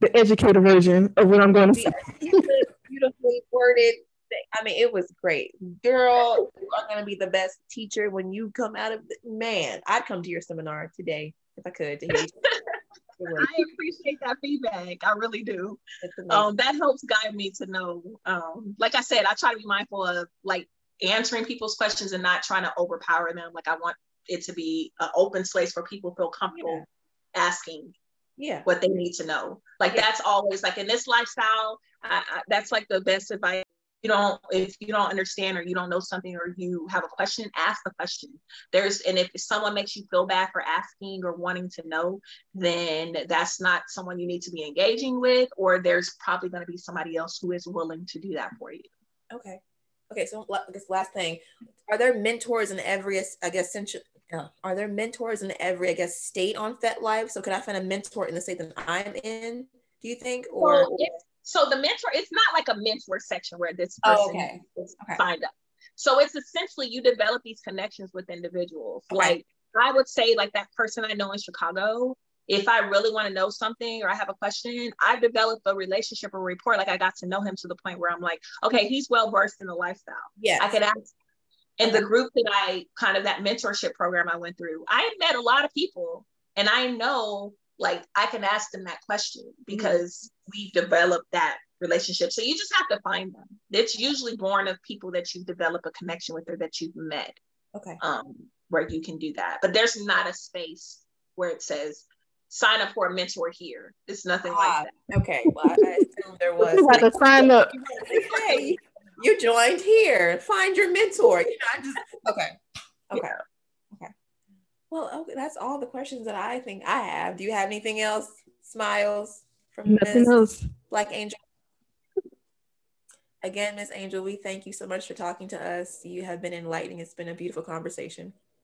the educator version of what I'm gonna say. Beautifully, beautifully worded. thing. I mean, it was great. Girl, you are gonna be the best teacher when you come out of the, man. I'd come to your seminar today if I could to hear you. I appreciate that feedback. I really do. um, that helps guide me to know. Um, like I said, I try to be mindful of like answering people's questions and not trying to overpower them. Like I want it to be an open space where people feel comfortable asking yeah. what they need to know. Like that's always like in this lifestyle, I, I, that's like the best advice. You don't if you don't understand or you don't know something or you have a question, ask the question. There's and if someone makes you feel bad for asking or wanting to know, then that's not someone you need to be engaging with, or there's probably going to be somebody else who is willing to do that for you. Okay. Okay. So I guess last thing, are there mentors in every, I guess, central, uh, are there mentors in every, I guess, state on FetLife? So could I find a mentor in the state that I'm in? Do you think? Or So, it, so the mentor, it's not like a mentor section where this Oh, person okay. is Okay. signed up. So it's essentially you develop these connections with individuals. Okay. Like I would say, like that person I know in Chicago, if I really want to know something or I have a question, I've developed a relationship or rapport. Like I got to know him to the point where I'm like, okay, he's well versed in the lifestyle. yeah. I could ask. And the group that I kind of that mentorship program I went through, I met a lot of people and I know like I can ask them that question because we've developed that relationship. So you just have to find them. It's usually born of people that you develop a connection with or that you've met Okay. um, where you can do that. But there's not a space where it says sign up for a mentor here. It's nothing Ah, like that. okay. Well, I, I assumed there was. You have to sign up. hey, you joined here. Find your mentor. You know, I just okay. Okay. Okay. Well, okay, that's all the questions that I think I have. Do you have anything else? Smiles from Nothing Miss else. Black Angel. Again, Miss Angel, we thank you so much for talking to us. You have been enlightening. It's been a beautiful conversation.